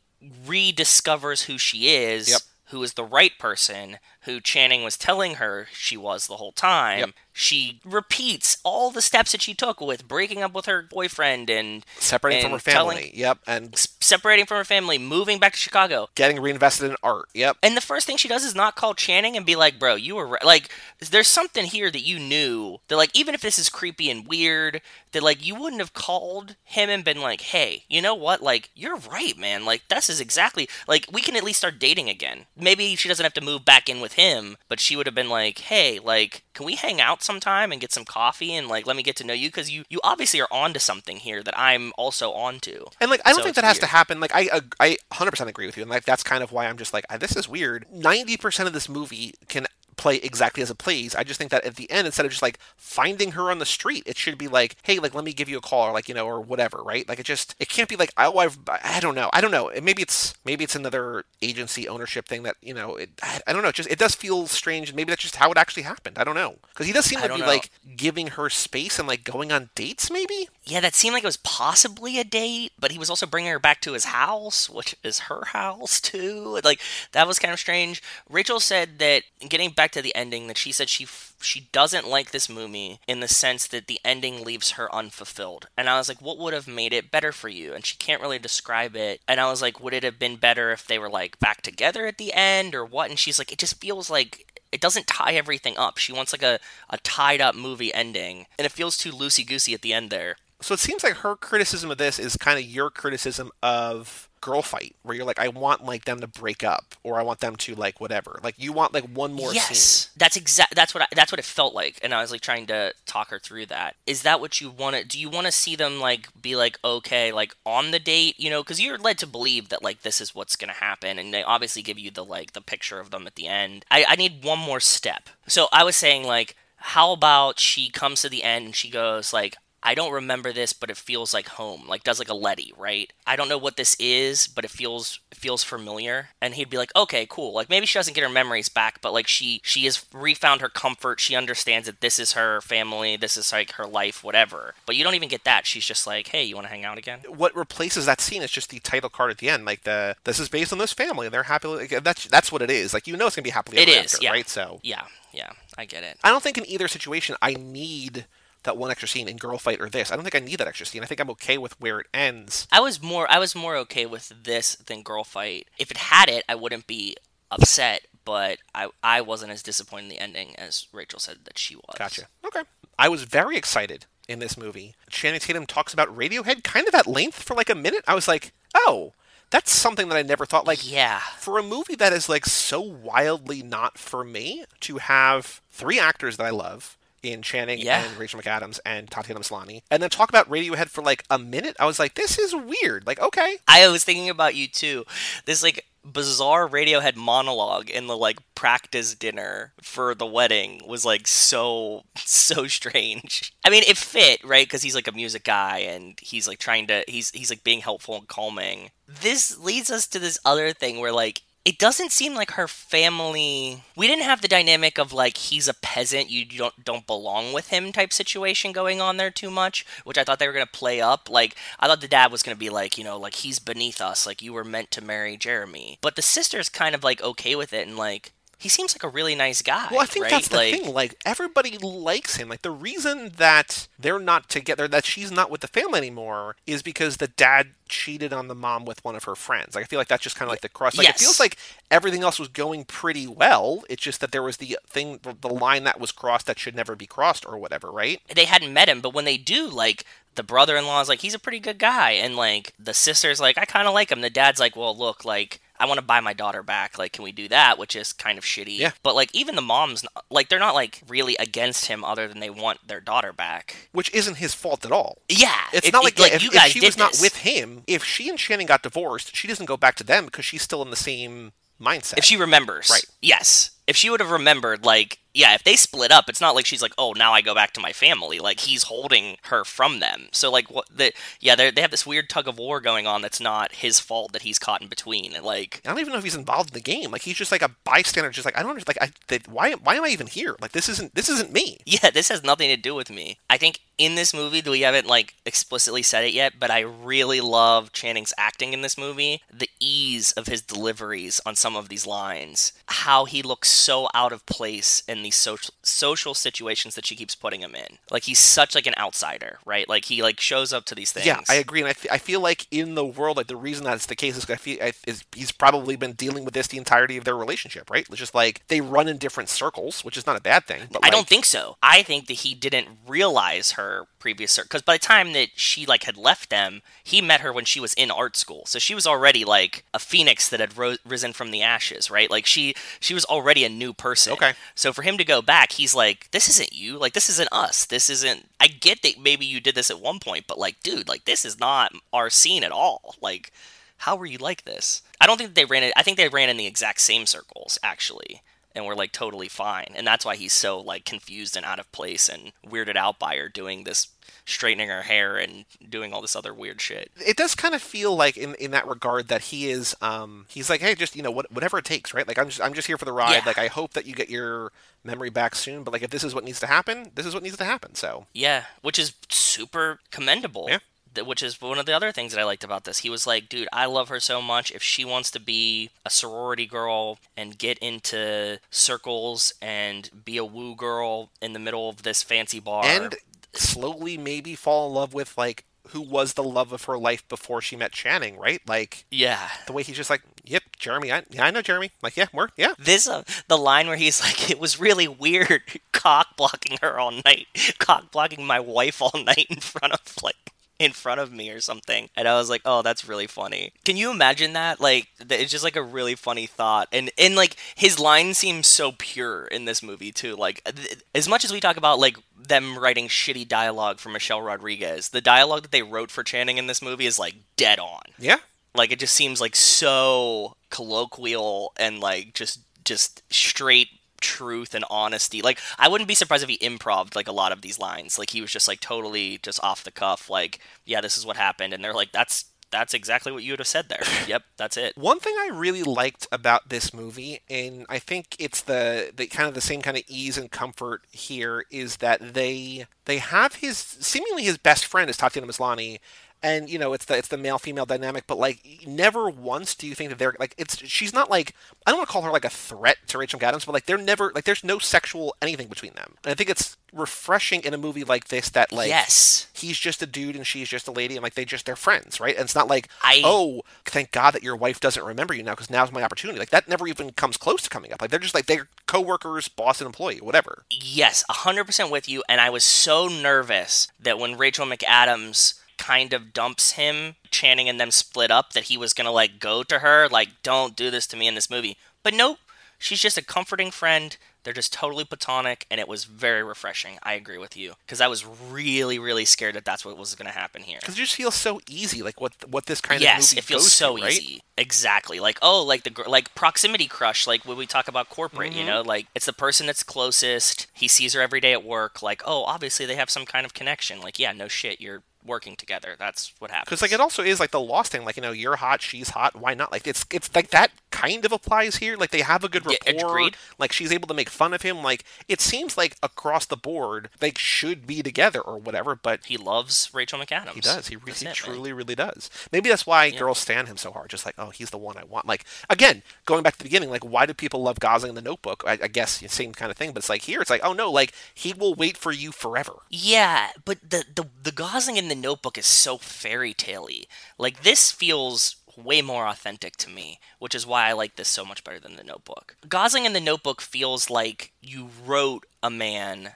rediscovers who she is, Yep. who is the right person, who Channing was telling her she was the whole time. Yep. She repeats all the steps that she took with breaking up with her boyfriend and Separating from her and telling- family. Yep, and separating from her family, moving back to Chicago. getting reinvested in art. Yep. And the first thing she does is not call Channing and be like, "Bro, you were right." like, there's something here that you knew that, like, even if this is creepy and weird, that like you wouldn't have called him and been like, "Hey, you know what? Like, you're right, man. Like, this is exactly like we can at least start dating again. Maybe she doesn't have to move back in with him, but she would have been like, "Hey, like, can we hang out sometime and get some coffee and like let me get to know you because you you obviously are onto something here that I'm also onto." And like, I don't So think that has to happen. Like, I I 100% agree with you, and like that's kind of why I'm just like, "Ah, this is weird. 90% of this movie can play exactly as it plays. I just think that at the end, instead of just like finding her on the street, it should be like, hey, like let me give you a call, or like you know, or whatever, right? Like it just it can't be like, oh, I've I don't know, I don't know. Maybe it's maybe it's another agency ownership thing that you know, it, I, don't know. It just it does feel strange, and maybe that's just how it actually happened. I don't know because he does seem to be know. like giving her space and like going on dates, maybe. Yeah, that seemed like it was possibly a date, but he was also bringing her back to his house, which is her house too. Like that was kind of strange. Rachel said that getting back to the ending, that she said she she doesn't like this movie in the sense that the ending leaves her unfulfilled. And I was like, what would have made it better for you? And she can't really describe it. And I was like, would it have been better if they were like back together at the end or what? And she's like, it just feels like it doesn't tie everything up. She wants like a, a tied up movie ending, and it feels too loosey goosey at the end there. So it seems like her criticism of this is kind of your criticism of girl fight, where you're like, I want like them to break up, or I want them to like whatever. Like you want like one more yes, scene. that's exact. That's what I, that's what it felt like, and I was like trying to talk her through that. Is that what you want to? Do you want to see them like be like okay, like on the date, you know? Because you're led to believe that like this is what's gonna happen, and they obviously give you the like the picture of them at the end. I, I need one more step. So I was saying like how about she comes to the end and she goes like I don't remember this, but it feels like home. Like does like a Letty, right? I don't know what this is, but it feels it feels familiar. And he'd be like, okay, cool. Like maybe she doesn't get her memories back, but like she she has refound her comfort. She understands that this is her family, this is like her life, whatever. But you don't even get that. She's just like, hey, you want to hang out again? What replaces that scene is just the title card at the end, like the this is based on this family and they're happy. Like, that's that's what it is. Like you know it's gonna be happily It ever is, after, yeah. right? So Yeah, yeah, I get it. I don't think in either situation I need that one extra scene in Girl Fight or this. I don't think I need that extra scene. I think I'm okay with where it ends. I was more I was more okay with this than Girl Fight. If it had it, I wouldn't be upset, but I I wasn't as disappointed in the ending as Rachel said that she was. Gotcha. Okay. I was very excited in this movie. Channing Tatum talks about Radiohead kind of at length for like a minute. I was like, oh, that's something that I never thought. Like, Yeah. for a movie that is like so wildly not for me, to have three actors that I love in Channing Yeah. and Rachel McAdams and Tatiana Maslany, and then talk about Radiohead for like a minute, I was like, this is weird. Like, okay, I was thinking about you too. This like bizarre Radiohead monologue in the like practice dinner for the wedding was like so so strange. I mean, it fit right because he's like a music guy and he's like trying to he's he's like being helpful and calming. This leads us to this other thing where like it doesn't seem like her family we didn't have the dynamic of like he's a peasant you don't don't belong with him type situation going on there too much which i thought they were going to play up. Like i thought the dad was going to be like you know like he's beneath us. Like you were meant to marry jeremy. But the sister's kind of like okay with it and like he seems like a really nice guy Well, I think right? that's the like, thing. Like everybody likes him. Like the reason that they're not together, that she's not with the family anymore, is because the dad cheated on the mom with one of her friends. Like I feel like that's just kind of like the cross. Like Yes. it feels like everything else was going pretty well. It's just that there was the thing, the, the line that was crossed that should never be crossed, or whatever. Right? they hadn't met him, but when they do, like the brother-in-law is like he's a pretty good guy, and like the sister's like I kind of like him. The dad's like, well, look, like I want to buy my daughter back. Like, can we do that? Which is kind of shitty. Yeah. But like even the moms, like they're not like really against him, other than they want their daughter back. Which isn't his fault at all. Yeah, It's it- not it- like, if, you if she did was not this. with him. If she and Shannon got divorced, she doesn't go back to them because she's still in the same mindset. If she remembers, Right. Yes. If she would have remembered, like, yeah, if they split up, it's not like she's like, oh, now I go back to my family. Like, he's holding her from them. So, like, what the, yeah, they they have this weird tug of war going on that's not his fault that he's caught in between. And, like, I don't even know if he's involved in the game. Like he's just like a bystander. Just like I don't. Like I, they, why, why am I even here? Like this isn't, this isn't me. yeah, this has nothing to do with me. I think in this movie, we haven't, like, explicitly said it yet, but I really love Channing's acting in this movie. The ease of his deliveries on some of these lines. How he looks so out of place in these social social situations that she keeps putting him in. Like he's such like an outsider, right? Like he like shows up to these things. Yeah, I agree, and I I feel like in the world, like the reason that's the case is 'cause I feel I, is he's probably been dealing with this the entirety of their relationship, right? It's just like they run in different circles, which is not a bad thing. But I don't think so. I think that he didn't realize her previous because by the time that she like had left them, he met her when she was in art school. So she was already like a phoenix that had ro- risen from the ashes, right? Like she she was already a new person. Okay. So for him to go back, he's like, "This isn't you. Like this isn't us. This isn't." I get that maybe you did this at one point, but like, dude, like this is not our scene at all. Like, how were you like this? I don't think they ran it. I think they ran in the exact same circles actually. And we're like totally fine. And that's why he's so like confused and out of place and weirded out by her doing this straightening her hair and doing all this other weird shit. it does kind of feel like in, in that regard that he is um he's like hey just you know what, whatever it takes right like i'm just i'm just here for the ride Yeah. like i hope that you get your memory back soon but like if this is what needs to happen this is what needs to happen so Yeah, which is super commendable. Yeah. Which is one of the other things that I liked about this. He was like, dude, I love her so much. If she wants to be a sorority girl and get into circles and be a woo girl in the middle of this fancy bar. and slowly maybe fall in love with like who was the love of her life before she met channing right like yeah. the way he's just like yep jeremy i, yeah, I know jeremy like yeah we're yeah This uh, the line where he's like, it was really weird cock blocking her all night, cock blocking my wife all night in front of like in front of me or something, and I was like, oh, that's really funny. Can you imagine that? Like, it's just like a really funny thought, and and like his line seems so pure in this movie too. Like, th- as much as we talk about like them writing shitty dialogue for Michelle Rodriguez, the dialogue that they wrote for Channing in this movie is like dead on. yeah Like it just seems like so colloquial and like just just straight truth and honesty. Like I wouldn't be surprised if he improved like a lot of these lines. Like he was just like totally just off the cuff like, yeah, this is what happened and they're like that's that's exactly what you would have said there. yep, that's it. One thing I really liked about this movie, and I think it's the, the kind of the same kind of ease and comfort here, is that they they have his seemingly his best friend is Tatiana Maslany, and you know it's the it's the male female dynamic, but like never once do you think that they're like it's she's not like I don't want to call her like a threat to Rachel McAdams, but like they're never like there's no sexual anything between them, and I think it's refreshing in a movie like this that like yes. he's just a dude and she's just a lady and like they just they're friends right and it's not like I- oh thank god that your wife doesn't remember you now because now's my opportunity like that never even comes close to coming up like they're just like they're co-workers boss and employee whatever Yes, 100% with you. And I was so nervous that when Rachel McAdams kind of dumps him, Channing and them split up, that he was going to like go to her, like, don't do this to me in this movie. But nope, she's just a comforting friend. They're just totally platonic, and it was very refreshing. I agree with you because I was really, really scared that that's what was going to happen here. because it just feels so easy like what what this kind yes, of movie it feels so to, right? easy. Exactly. Like oh, like the like proximity crush. Like when we talk about corporate, Mm-hmm. you know, like it's the person that's closest. He sees her every day at work. Like oh, obviously they have some kind of connection. Like yeah, no shit, you're working together. That's what happens. because like it also is like the lost thing like you know you're hot she's hot why not like it's it's like that kind of applies here like they have a good Yeah, rapport agreed. like she's able to make fun of him like it seems like across the board they should be together or whatever but he loves Rachel McAdams. He does. He, re- That's he it, man. truly, really does. Maybe that's why girls stand him so hard. Just like, oh, he's the one I want. Like again, going back to the beginning, like why do people love Gosling in The Notebook? I, I guess the same kind of thing. But it's like here, it's like, oh no, like he will wait for you forever. Yeah, but the the the Gosling in the Notebook is so fairy tale-y. Like this feels way more authentic to me, which is why I like this so much better than the Notebook. Gosling in the Notebook feels like you wrote a man's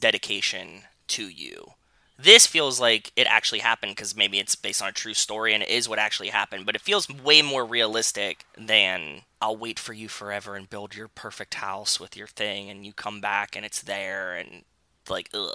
dedication to you. This feels like it actually happened because maybe it's based on a true story and it is what actually happened, but it feels way more realistic than I'll wait for you forever and build your perfect house with your thing and you come back and it's there and like ugh.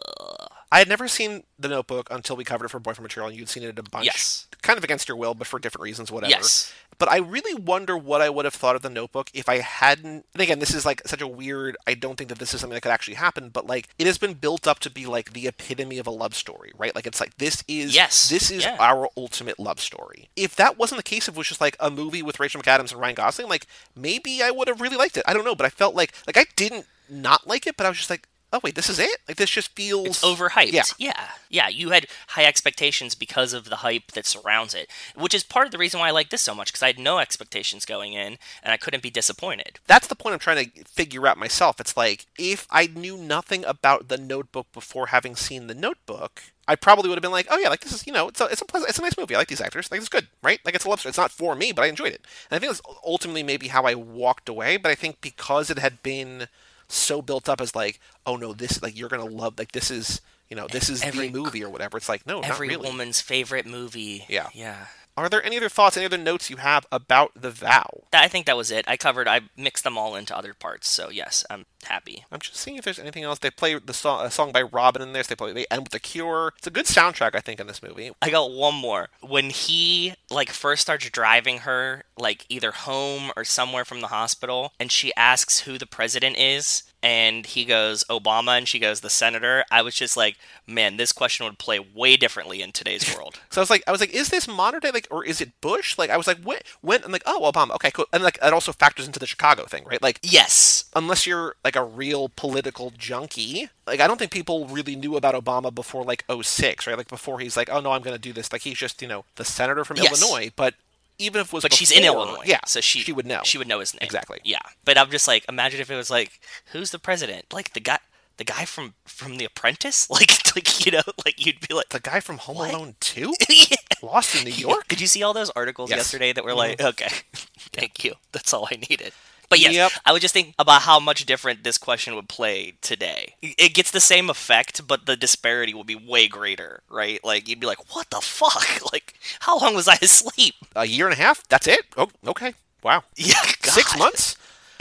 I had never seen The Notebook until we covered it for Boyfriend Material, and you'd seen it a bunch. Yes. Kind of against your will, but for different reasons, whatever. Yes. But I really wonder what I would have thought of The Notebook if I hadn't. And again, this is like such a weird. I don't think that this is something that could actually happen, but like it has been built up to be like the epitome of a love story, right? Like it's like this is Yes. this is Yeah. our ultimate love story. If that wasn't the case, if it was just like a movie with Rachel McAdams and Ryan Gosling, like maybe I would have really liked it. I don't know, but I felt like like I didn't not like it, but I was just like, oh wait, this is it. Like this just feels It's overhyped. Yeah. yeah. Yeah, You had high expectations because of the hype that surrounds it, which is part of the reason why I like this so much because I had no expectations going in and I couldn't be disappointed. that's the point I'm trying to figure out myself. It's like if I knew nothing about the Notebook before having seen the Notebook, I probably would have been like, oh yeah, like this is you know it's a it's a pleasant, it's a nice movie. I like these actors. Like it's good, right? Like it's a love story. It's not for me, but I enjoyed it. And I think that's ultimately maybe how I walked away. But I think because it had been so built up as like, oh no, this like you're gonna love like this is you know this is Every- the movie or whatever. It's like no, Every not really. woman's favorite movie. Yeah. Yeah. Are there any other thoughts, any other notes you have about the vow? I think that was it. I covered, I mixed them all into other parts. So, yes, I'm happy. I'm just seeing if there's anything else. They play the song, a song by Robin in there. So they play. They end with the Cure. It's a good soundtrack, I think, in this movie. I got one more. When he like first starts driving her like either home or somewhere from the hospital, and she asks who the president is, and he goes Obama, and she goes the senator. I was just like, man, this question would play way differently in today's world. So I was like, I was like, is this modern day, like, or is it Bush? Like, I was like, when? When? I'm like, oh, Obama. Okay, cool. And like, it also factors into the Chicago thing, right? Like, yes, unless you're like a real political junkie, like, I don't think people really knew about Obama before like 06, right? Like before he's like, oh no, I'm going to do this. Like, he's just you know the senator from Yes. Illinois, but even if it was, but she's in Illinois, yeah, so she she would know. She would know his name Exactly. Yeah, but I'm just like, imagine if it was like, who's the president? Like the guy, the guy from from The Apprentice, like like you know, like you'd be like, the guy from Home What? Alone 2? Yeah. Lost in New York? Did you see all those articles Yes. yesterday that were mm-hmm. like, okay, thank you. That's all I needed. But yes, Yep. I would just think about how much different this question would play today. It gets the same effect, but the disparity will be way greater, right? Like you'd be like, "What the fuck? Like, how long was I asleep?" A year and a half? That's it? Oh, okay. Wow. Yeah, Six months?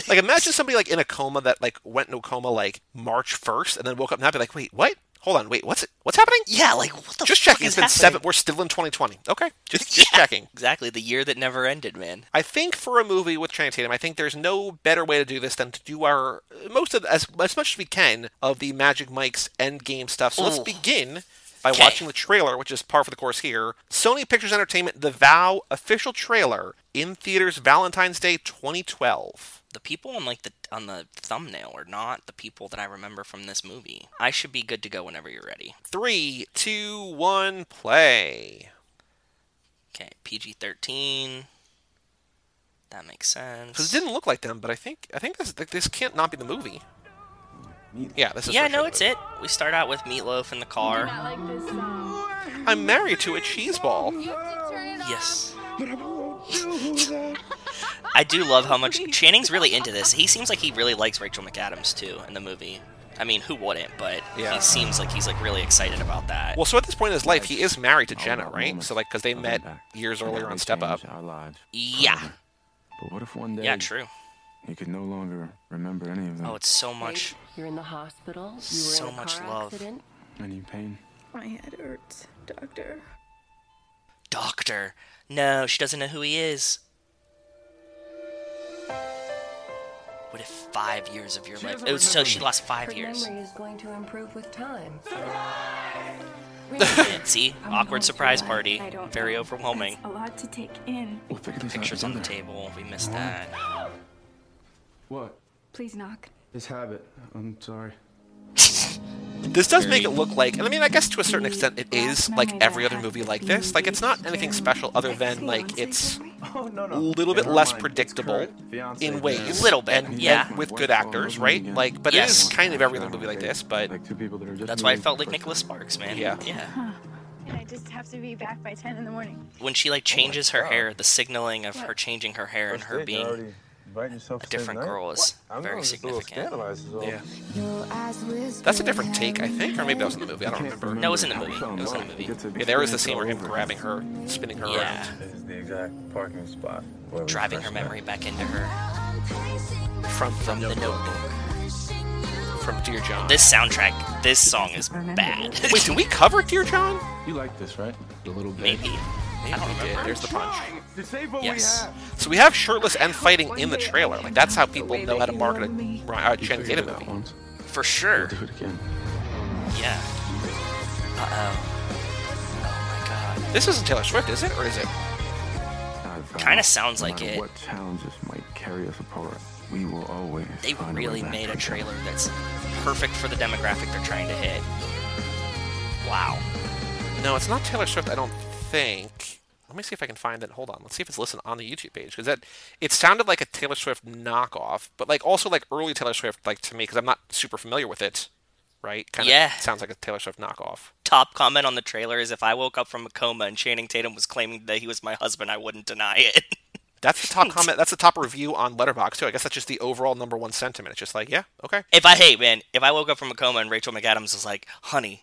Like, imagine somebody like in a coma that like went into a coma like March 1st and then woke up and be like, wait, what? Hold on, wait, what's it? What's happening? Yeah, like what the Just fuck checking. It's been happening? seven. We're still in 2020. Okay, just just Yeah, checking. Exactly, the year that never ended, man. I think for a movie with Channing Tatum, I think there's no better way to do this than to do our most of as as much as we can of the Magic Mike's Endgame stuff. So let's begin by Okay. watching the trailer, which is par for the course here. Sony Pictures Entertainment, The Vow official trailer in theaters Valentine's Day 2012. The people on like the on the thumbnail are not the people that I remember from this movie. I should be good to go whenever you're ready. Three, two, one, play. Okay, PG-13. That makes sense. Because it didn't look like them, but I think I think this this can't not be the movie. Yeah, this is. Yeah, no, sure it's the it. We start out with Meatloaf in the car. Like this song. movie. I'm married to a cheese ball. You have to turn it off. Yes. I do love how much Channing's really into this. He seems like he really likes Rachel McAdams too in the movie. I mean, who wouldn't? But Yeah. he seems like he's like really excited about that. Well, so at this point in his life, he is married to Jenna, right? So like, because they met impact. years earlier how on Step Up. Our lives. yeah. But what if one day Yeah, true. you could no longer remember any of them? Oh, it's so much. You're in the hospital. You were So in a much car love. accident. Any pain? My head hurts, doctor. Doctor. No, she doesn't know who he is. What if five years of your life? Oh, so she lost five Her years. memory is going to improve with time. Yeah, See, awkward surprise through party. I don't Very know. overwhelming. That's a lot to take in. We'll figure this Pictures out on the together. table. We missed that. What? Please knock. This habit. I'm sorry. This does make it look like, and I mean, I guess to a certain extent, it is like every other movie like this. Like, it's not anything special other than like it's Oh no a little bit less predictable in ways, A Little bit, and, yeah. with good actors, right? Like, but Yes. it is kind of every other movie like this. But Like two people that are just That's why I felt like the Nicholas. Sparks, man. Yeah. Yeah. And I just have to be back by 10 in the morning. When she like changes her hair, the signaling of her changing her hair and her being a different girl is very significant. yeah, that's a different take, I think, or maybe that was in the movie. I don't remember. No, it was in the movie. It was in the movie. Yeah, there is the scene where him grabbing her, spinning her Yeah. around This is the exact parking spot. Driving her memory back into her from from the notebook. from Dear John. This soundtrack, this song is bad. Wait, did we cover Dear John? You like this, right? A little bit. Maybe. Maybe I don't did. remember. There's the punch. To save what Yes. we have. So we have shirtless and fighting in the trailer. Like that's how people know how to market a uh, Channing Tatum movie. once. For sure. Do it again. Yeah. Uh oh. Oh my god. This isn't Taylor Swift, is it, or is it? Kinda sounds no like it. What challenges might carry us apart, we will always. They find a really back made a trailer that's perfect for the demographic they're trying to hit. Wow. No, it's not Taylor Swift. I don't think. Let me see if I can find it. Hold on. Let's see if it's listed on the YouTube page because that it sounded like a Taylor Swift knockoff, but like also like early Taylor Swift, like to me because I'm not super familiar with it. Right? Kind of Yeah. sounds like a Taylor Swift knockoff. Top comment on the trailer is if I woke up from a coma and Channing Tatum was claiming that he was my husband, I wouldn't deny it. That's the top comment. That's the top review on Letterboxd too. I guess that's just the overall number one sentiment. It's just like, yeah, okay. if I hey man, if I woke up from a coma and Rachel McAdams was like, "Honey,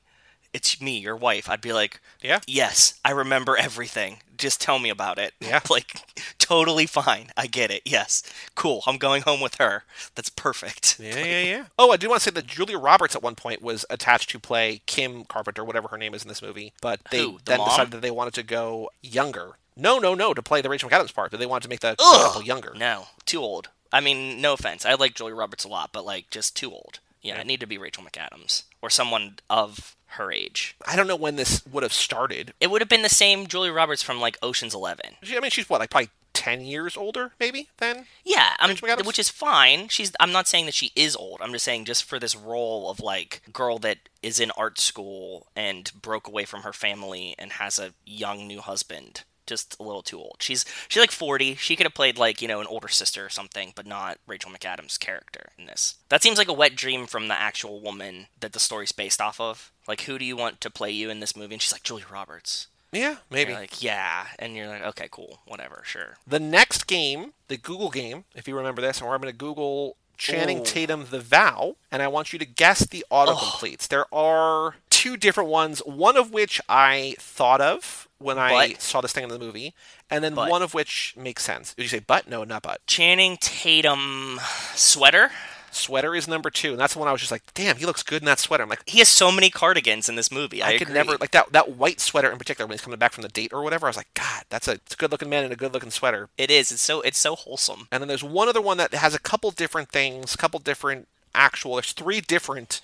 it's me, your wife," I'd be like, Yeah. yes, I remember everything. Just tell me about it." Yeah. like totally fine. I get it. Yes, cool. I'm going home with her. That's perfect. Yeah, yeah, yeah. Oh, I do want to say that Julia Roberts at one point was attached to play Kim Carpenter, whatever her name is in this movie, but they Who, the then mom? decided that they wanted to go younger No, no, no, to play the Rachel McAdams part, but they wanted to make the couple younger. No, too old. I mean, no offense. I like Julia Roberts a lot, but like just too old. Yeah, it need to be Rachel McAdams or someone of her age. I don't know when this would have started. It would have been the same Julia Roberts from like Ocean's Eleven. She- I mean, she's what, like probably ten years older, maybe then. Yeah, um, I'm, which is fine. She's. I'm not saying that she is old. I'm just saying just for this role of like girl that is in art school and broke away from her family and has a young new husband. Just a little too old. She's she's like 40. She could have played like you know an older sister or something, but not Rachel McAdams' character in this. That seems like a wet dream from the actual woman that the story's based off of. Like, who do you want to play you in this movie? And she's like Julia Roberts. Yeah, maybe. Like, yeah, and you're like, okay, cool, whatever, sure. The next game, the Google game, if you remember this, and we're going to Google Channing Ooh. Tatum The Vow, and I want you to guess the autocompletes. There are two different ones, one of which I thought of when I But- saw this thing in the movie, and then But. one of which makes sense. Did you say but? No, not but. Channing Tatum sweater. Sweater is number two, and that's the one I was just like, damn, he looks good in that sweater. I'm like, He has so many cardigans in this movie. I, I, could agree. never like that that white sweater in particular when he's coming back from the date or whatever. I was like, God, that's a, a good looking man in a good looking sweater. It is. It's so. It's so wholesome. And then there's one other one that has a couple different things, a couple different actual. There's three different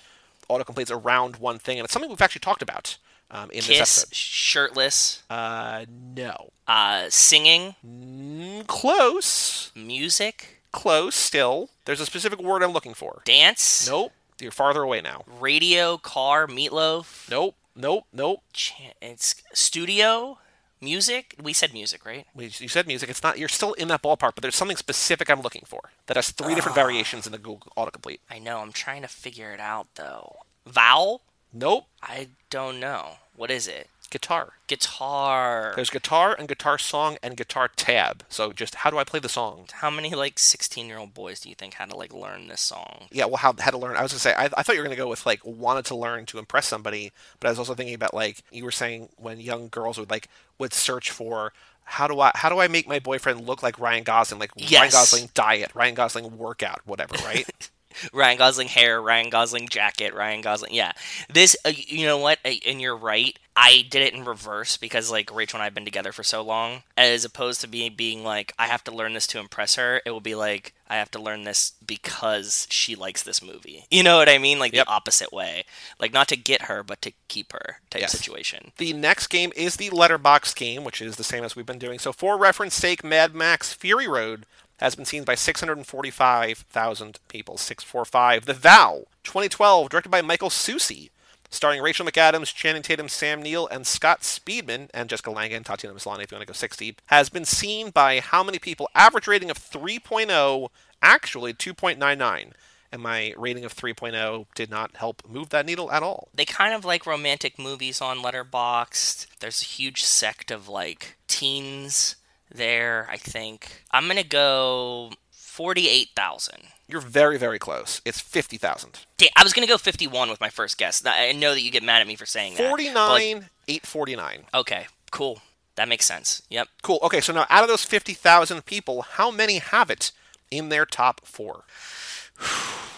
autocompletes around one thing, and it's something we've actually talked about um, in this episode. shirtless, Uh, no, uh, singing, Mm, close, music, close. Still, there's a specific word I'm looking for. dance. Nope, you're farther away now. Radio, car, meatloaf. Nope, nope, nope. Chan- It's studio, music. We said music, right? We- You said music. It's not. You're still in that ballpark, but there's something specific I'm looking for that has three different variations in the Google autocomplete. I know. I'm trying to figure it out though. Vowel? Nope, I don't know. What is it? guitar. Guitar. There's guitar and guitar song and guitar tab. So just how do I play the song? How many like 16 year old boys do you think had to like learn this song? Yeah, well, how how to learn? I was gonna say I, I thought you were gonna go with like wanted to learn to impress somebody, but I was also thinking about like you were saying when young girls would like would search for how do I how do I make my boyfriend look like Ryan Gosling, like Ryan Gosling diet, Ryan Gosling workout, whatever, right? Ryan Gosling hair, Ryan Gosling jacket, Ryan Gosling. Yeah, this. Uh, you know what? Uh, and you're right. I did it in reverse because like Rachel and I have been together for so long, as opposed to me being like I have to learn this to impress her. It will be like I have to learn this because she likes this movie. You know what I mean? Like Yep. the opposite way. Like not to get her, but to keep her type Yes. situation. The next game is the letterbox game, which is the same as we've been doing. So, for reference sake, Mad Max Fury Road has been seen by 645,000 people. 645. The Vow, 2012, directed by Michael Sucsy, starring Rachel McAdams, Channing Tatum, Sam Neill, and Scott Speedman, and Jessica Lange and Tatiana Maslany, if you want to go 60, has been seen by how many people? Average rating of 3.0, actually 2.99. And my rating of 3.0 did not help move that needle at all. they kind of like romantic movies on Letterboxd. There's a huge sect of like teens there. I think I'm gonna go forty-eight thousand. You're very, very close. It's 50,000. I was gonna go fifty-one with my first guess. I know that you get mad at me for saying that. but, like, 49, 849. okay, cool. That makes sense. Yep. Cool. Okay, so now out of those 50,000 people, how many have it in their top four?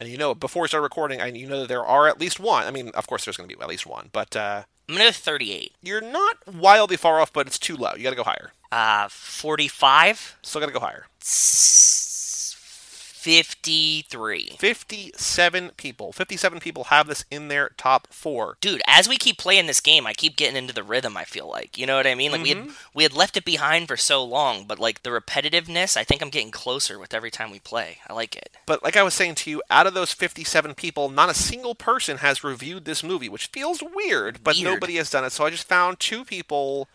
And you know, before we start recording, I you know that there are at least one. I mean, of course, there's going to be at least one, but uh, I'm gonna go thirty-eight. you're not wildly far off, but it's too low. You got to go higher. Uh, forty-five. Still got to go higher. S- Fifty-three. 57 people. 57 people have this in their top four. dude as we keep playing this game i keep getting into the rhythm i feel like you know what i mean like we had mm-hmm. we had left it behind for so long but like the repetitiveness i think i'm getting closer with every time we play i like it But like I was saying to you, out of those 57 people, not a single person has reviewed this movie, which feels weird, but Weird. nobody has done it. So I just found two people.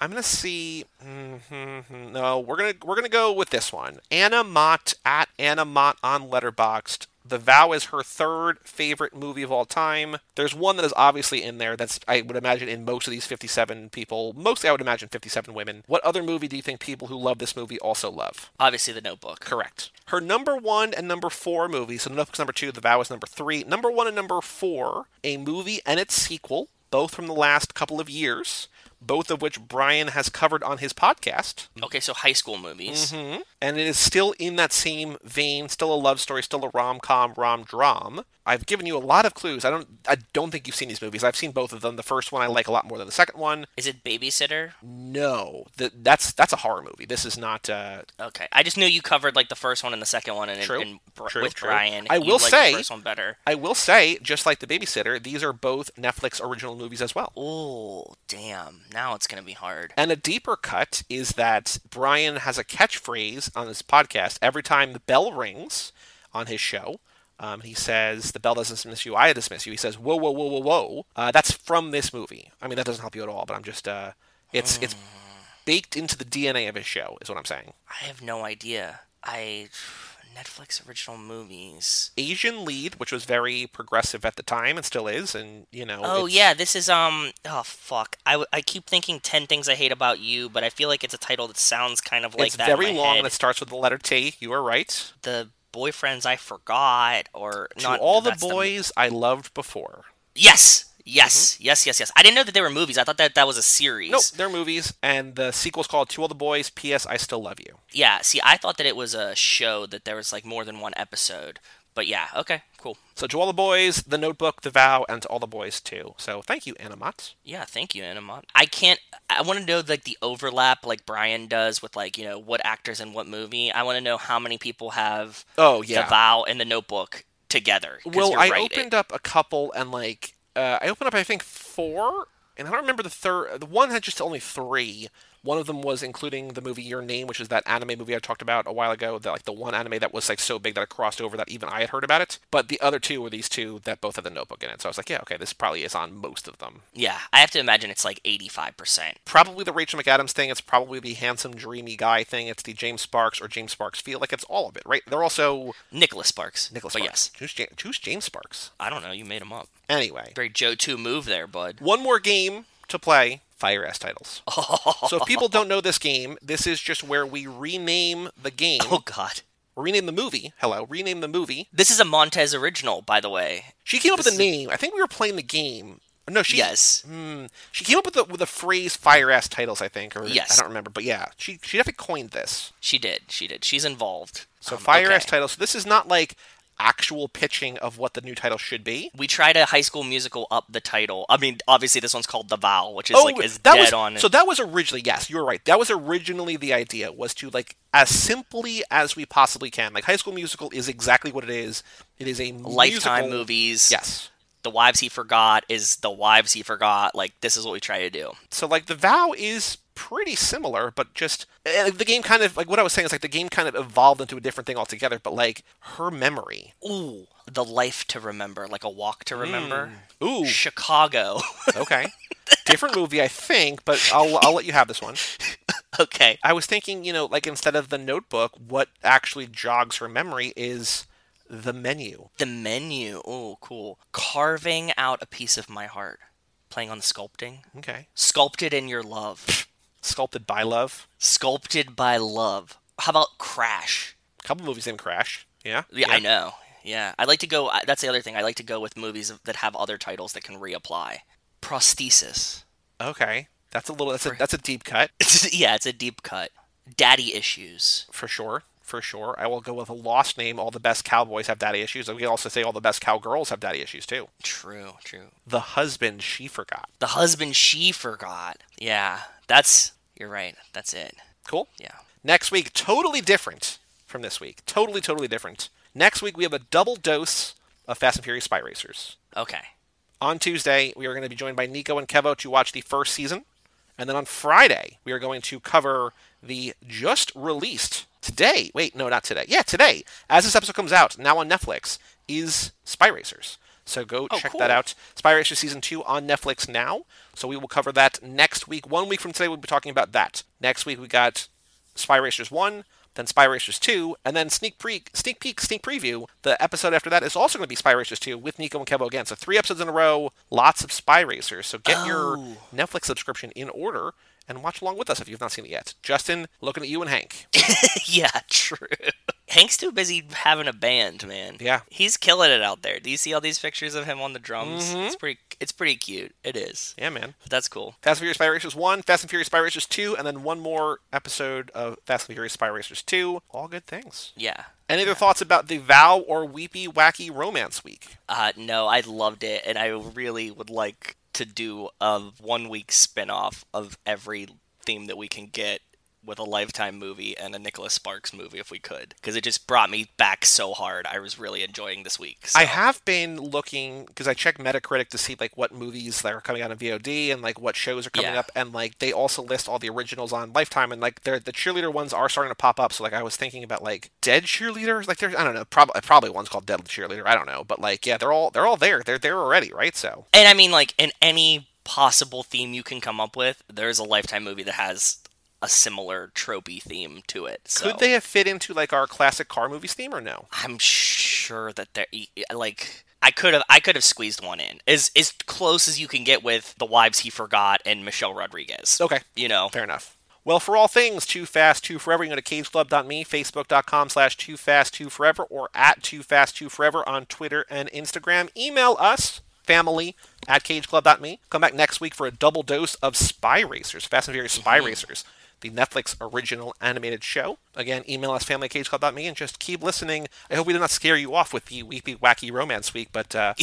I'm gonna see. mhm, No, we're gonna we're gonna go with this one. Anna Mott at Anna Mott on Letterboxd. The Vow is her third favorite movie of all time. There's one that is obviously in there. That's I would imagine in most of these 57 people. Mostly, I would imagine 57 women. What other movie do you think people who love this movie also love? obviously the notebook Correct. Her number one and number four movies, so The Notebook's number two, The Vow is number three. Number one and number four, a movie and its sequel, both from the last couple of years, both of which Brian has covered on his podcast. okay so high school movies mm-hmm. And it is still in that same vein, still a love story, still a rom com, rom dram. I've given you a lot of clues. I don't I don't think you've seen these movies. I've seen both of them. The first one I like a lot more than the second one. Is it Babysitter? No, th- that's that's a horror movie. This is not. Uh, Okay, I just knew you covered like the first one and the second one, and, True. and Br- True, with true. Brian, I will say- the first one better. I will say, just like The Babysitter, these are both Netflix original movies as well. Oh, damn! Now it's gonna be hard. And a deeper cut is that Brian has a catchphrase on his podcast every time the bell rings on his show. Um, he says, "The bell doesn't dismiss you, I dismiss you." He says, "Whoa, whoa, whoa, whoa, whoa." Uh, that's from this movie. I mean, that doesn't help you at all, but I'm just, uh, it's it's baked into the DNA of his show, is what I'm saying. I have no idea. I Netflix original movies. Asian lead, which was very progressive at the time and still is, and you know. Oh it's- yeah, this is um. Oh fuck! I, I keep thinking Ten Things I Hate About You, but I feel like it's a title that sounds kind of like it's that. in very long head. and it starts with the letter T. You are right. The boyfriends I forgot, or To not all the boys I loved before. Yes, yes, mm-hmm. yes, yes, yes. I didn't know that they were movies. I thought that that was a series. Nope, they're movies, and the sequel's called To All the Boys. P.S. I Still Love You. Yeah. See, I thought that it was a show that there was like more than one episode. But yeah, okay, cool. So To All the Boys, The Notebook, The Vow, and To All the Boys too. So thank you, Animat. Yeah, thank you, Animont. I can't. I want to know like the overlap, like Brian does with like you know what actors in what movie. I want to know how many people have Oh yeah. the Vow and the Notebook together. well, I right, it- opened up a couple, and like uh, I opened up I think four, and I don't remember the third. The one had just only three. One of them was including the movie Your Name, which is that anime movie I talked about a while ago. That like the one anime that was like so big that it crossed over that even I had heard about it. But the other two were these two that both had the Notebook in it. So I was like, yeah, okay, this probably is on most of them. Yeah, I have to imagine it's like eighty-five percent. Probably the Rachel McAdams thing. It's probably the handsome, dreamy guy thing. It's the James Sparks or James Sparks feel. Like it's all of it, right? They're also Nicholas Sparks. Nicholas But Sparks. yes, Who's, who's James Sparks? I don't know. You made him up. Anyway, Very Joe Two move there, bud. one more game to play. Fire ass titles. so if people don't know this game, this is just where we rename the game. Oh God, rename the movie. Hello, rename the movie. this is a Montez original, by the way. She came up This with the name. I think we were playing the game. No, she. yes. Hmm, she came up with the with the phrase "fire ass titles." I think, or Yes. I don't remember, but yeah, she she definitely coined this. She did. She did. She's involved. So Um, fire ass titles. So this is not like actual pitching of what the new title should be. We tried a High School Musical up the title. I mean, obviously this one's called The Vow, which is oh, like is Oh, that dead was on. so that was originally yes, you were right. That was originally the idea was to like as simply as we possibly can. Like High School Musical is exactly what it is. It is a Lifetime musical- movies. Yes. The Wives He Forgot is The Wives He Forgot. Like this is what we try to do. So like the vow is pretty similar, but just eh, the game kind of like what I was saying is like the game kind of evolved into a different thing altogether. But like her memory, Ooh, The Life to Remember, like a Walk to Remember. ooh, Chicago. okay, different movie I think, but I'll I'll let you have this one. okay. I was thinking, you know, like instead of the notebook, what actually jogs her memory is the menu. The menu. Oh, cool. Carving out a piece of my heart. Playing on the sculpting. Okay. Sculpted in your love. Sculpted by Love. Sculpted by love. How about Crash? A couple movies named Crash. Yeah. Yeah, I know. Yeah, I like to go. That's the other thing. I like to go with movies that have other titles that can reapply. Prosthesis. Okay. That's a little. That's a that's a deep cut yeah, it's a deep cut. Daddy issues. for sure. For sure. I will go with a lost name. All the best cowboys have daddy issues. And we can also say all the best cowgirls have daddy issues too. True, true. The husband she forgot. The husband she forgot. Yeah, that's. You're right. That's it. Cool. Yeah. Next week, totally different from this week. Totally, totally different. Next week, we have a double dose of Fast and Furious Spy Racers. Okay. On Tuesday, we are going to be joined by Nico and Kevo to watch the first season. And then on Friday, we are going to cover the just released today. Wait, no, not today. Yeah, today. As this episode comes out, now on Netflix, is Spy Racers. So go Oh, check cool. that out. Spy Racers Season 2 on Netflix now. So we will cover that next week. One week from today, we'll be talking about that. Next week, we got Spy Racers 1, then Spy Racers 2, and then sneak peek, sneak peek, sneak preview. The episode after that is also going to be Spy Racers 2 with Nico and Kevo again. So three episodes in a row, lots of Spy Racers. So get your Oh. Netflix subscription in order and watch along with us if you've not seen it yet. Justin, looking at you and Hank. yeah, true. Hank's too busy having a band, man. Yeah. He's killing it out there. Do you see all these pictures of him on the drums? Mhm. It's pretty it's pretty cute. It is. Yeah, man. That's cool. Fast and Furious Spy Racers 1, Fast and Furious Spy Racers 2, and then one more episode of Fast and Furious Spy Racers 2. All good things. Yeah. Any other thoughts about the Vow or Weepy Wacky Romance Week? Uh, no, I loved it, and I really would like to do a one week spin off of every theme that we can get with a Lifetime movie and a Nicholas Sparks movie if we could, because it just brought me back so hard. I was really enjoying this week. So. I have been looking because I checked Metacritic to see like what movies that are coming out on VOD and like what shows are coming Yeah. up, and like they also list all the originals on Lifetime, and like they're the cheerleader ones are starting to pop up. So like I was thinking about like Dead Cheerleaders, like there's I don't know, probably probably one's called Dead Cheerleader, I don't know, but like yeah, they're all they're all there, they're there already, right? So And I mean, like, in any possible theme you can come up with, there's a Lifetime movie that has a similar tropey theme to it. So could they have fit into like our classic car movies theme or no? I'm sure that they're like. I could have I could have squeezed one in as as close as you can get with the wives he forgot and Michelle Rodriguez. Okay. you know, Fair enough. Well, for all things Too Fast, Too Forever, you can go to cageclub.me, facebook.com slash Too Fast, Too Forever, or at Too Fast, Too Forever on Twitter and Instagram. Email us, family, at cageclub.me. Come back next week for a double dose of Spy Racers, Fast and Furious Spy mm-hmm. Racers, the Netflix original animated show. Again, email us, family at cageclub.me, and just keep listening. I hope we did not scare you off with the weepy, wacky romance week, but uh,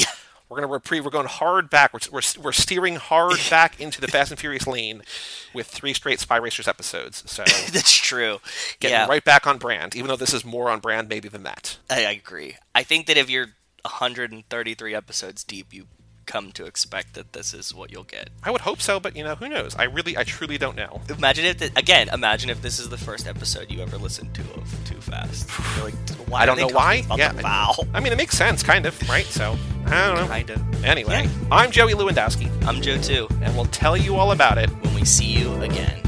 we're going to reprieve. We're going hard back. We're, we're, we're steering hard back into the Fast and Furious lane with three straight Spy Racers episodes. So that's true. getting yeah, right back on brand, even though this is more on brand maybe than that. I, I agree. I think that if you're 133 episodes deep, you come to expect that this is what you'll get. I would hope so, but you know, who knows? I really, I truly don't know. Imagine if, th- again, imagine if this is the first episode you ever listened to of Too Fast. You're like, why I don't know why. Yeah, the vow. I mean, it makes sense, kind of, right? So I don't know. Kind of. Anyway, Yeah. I'm Joey Lewandowski, I'm Joe too. and we'll tell you all about it When we see you again.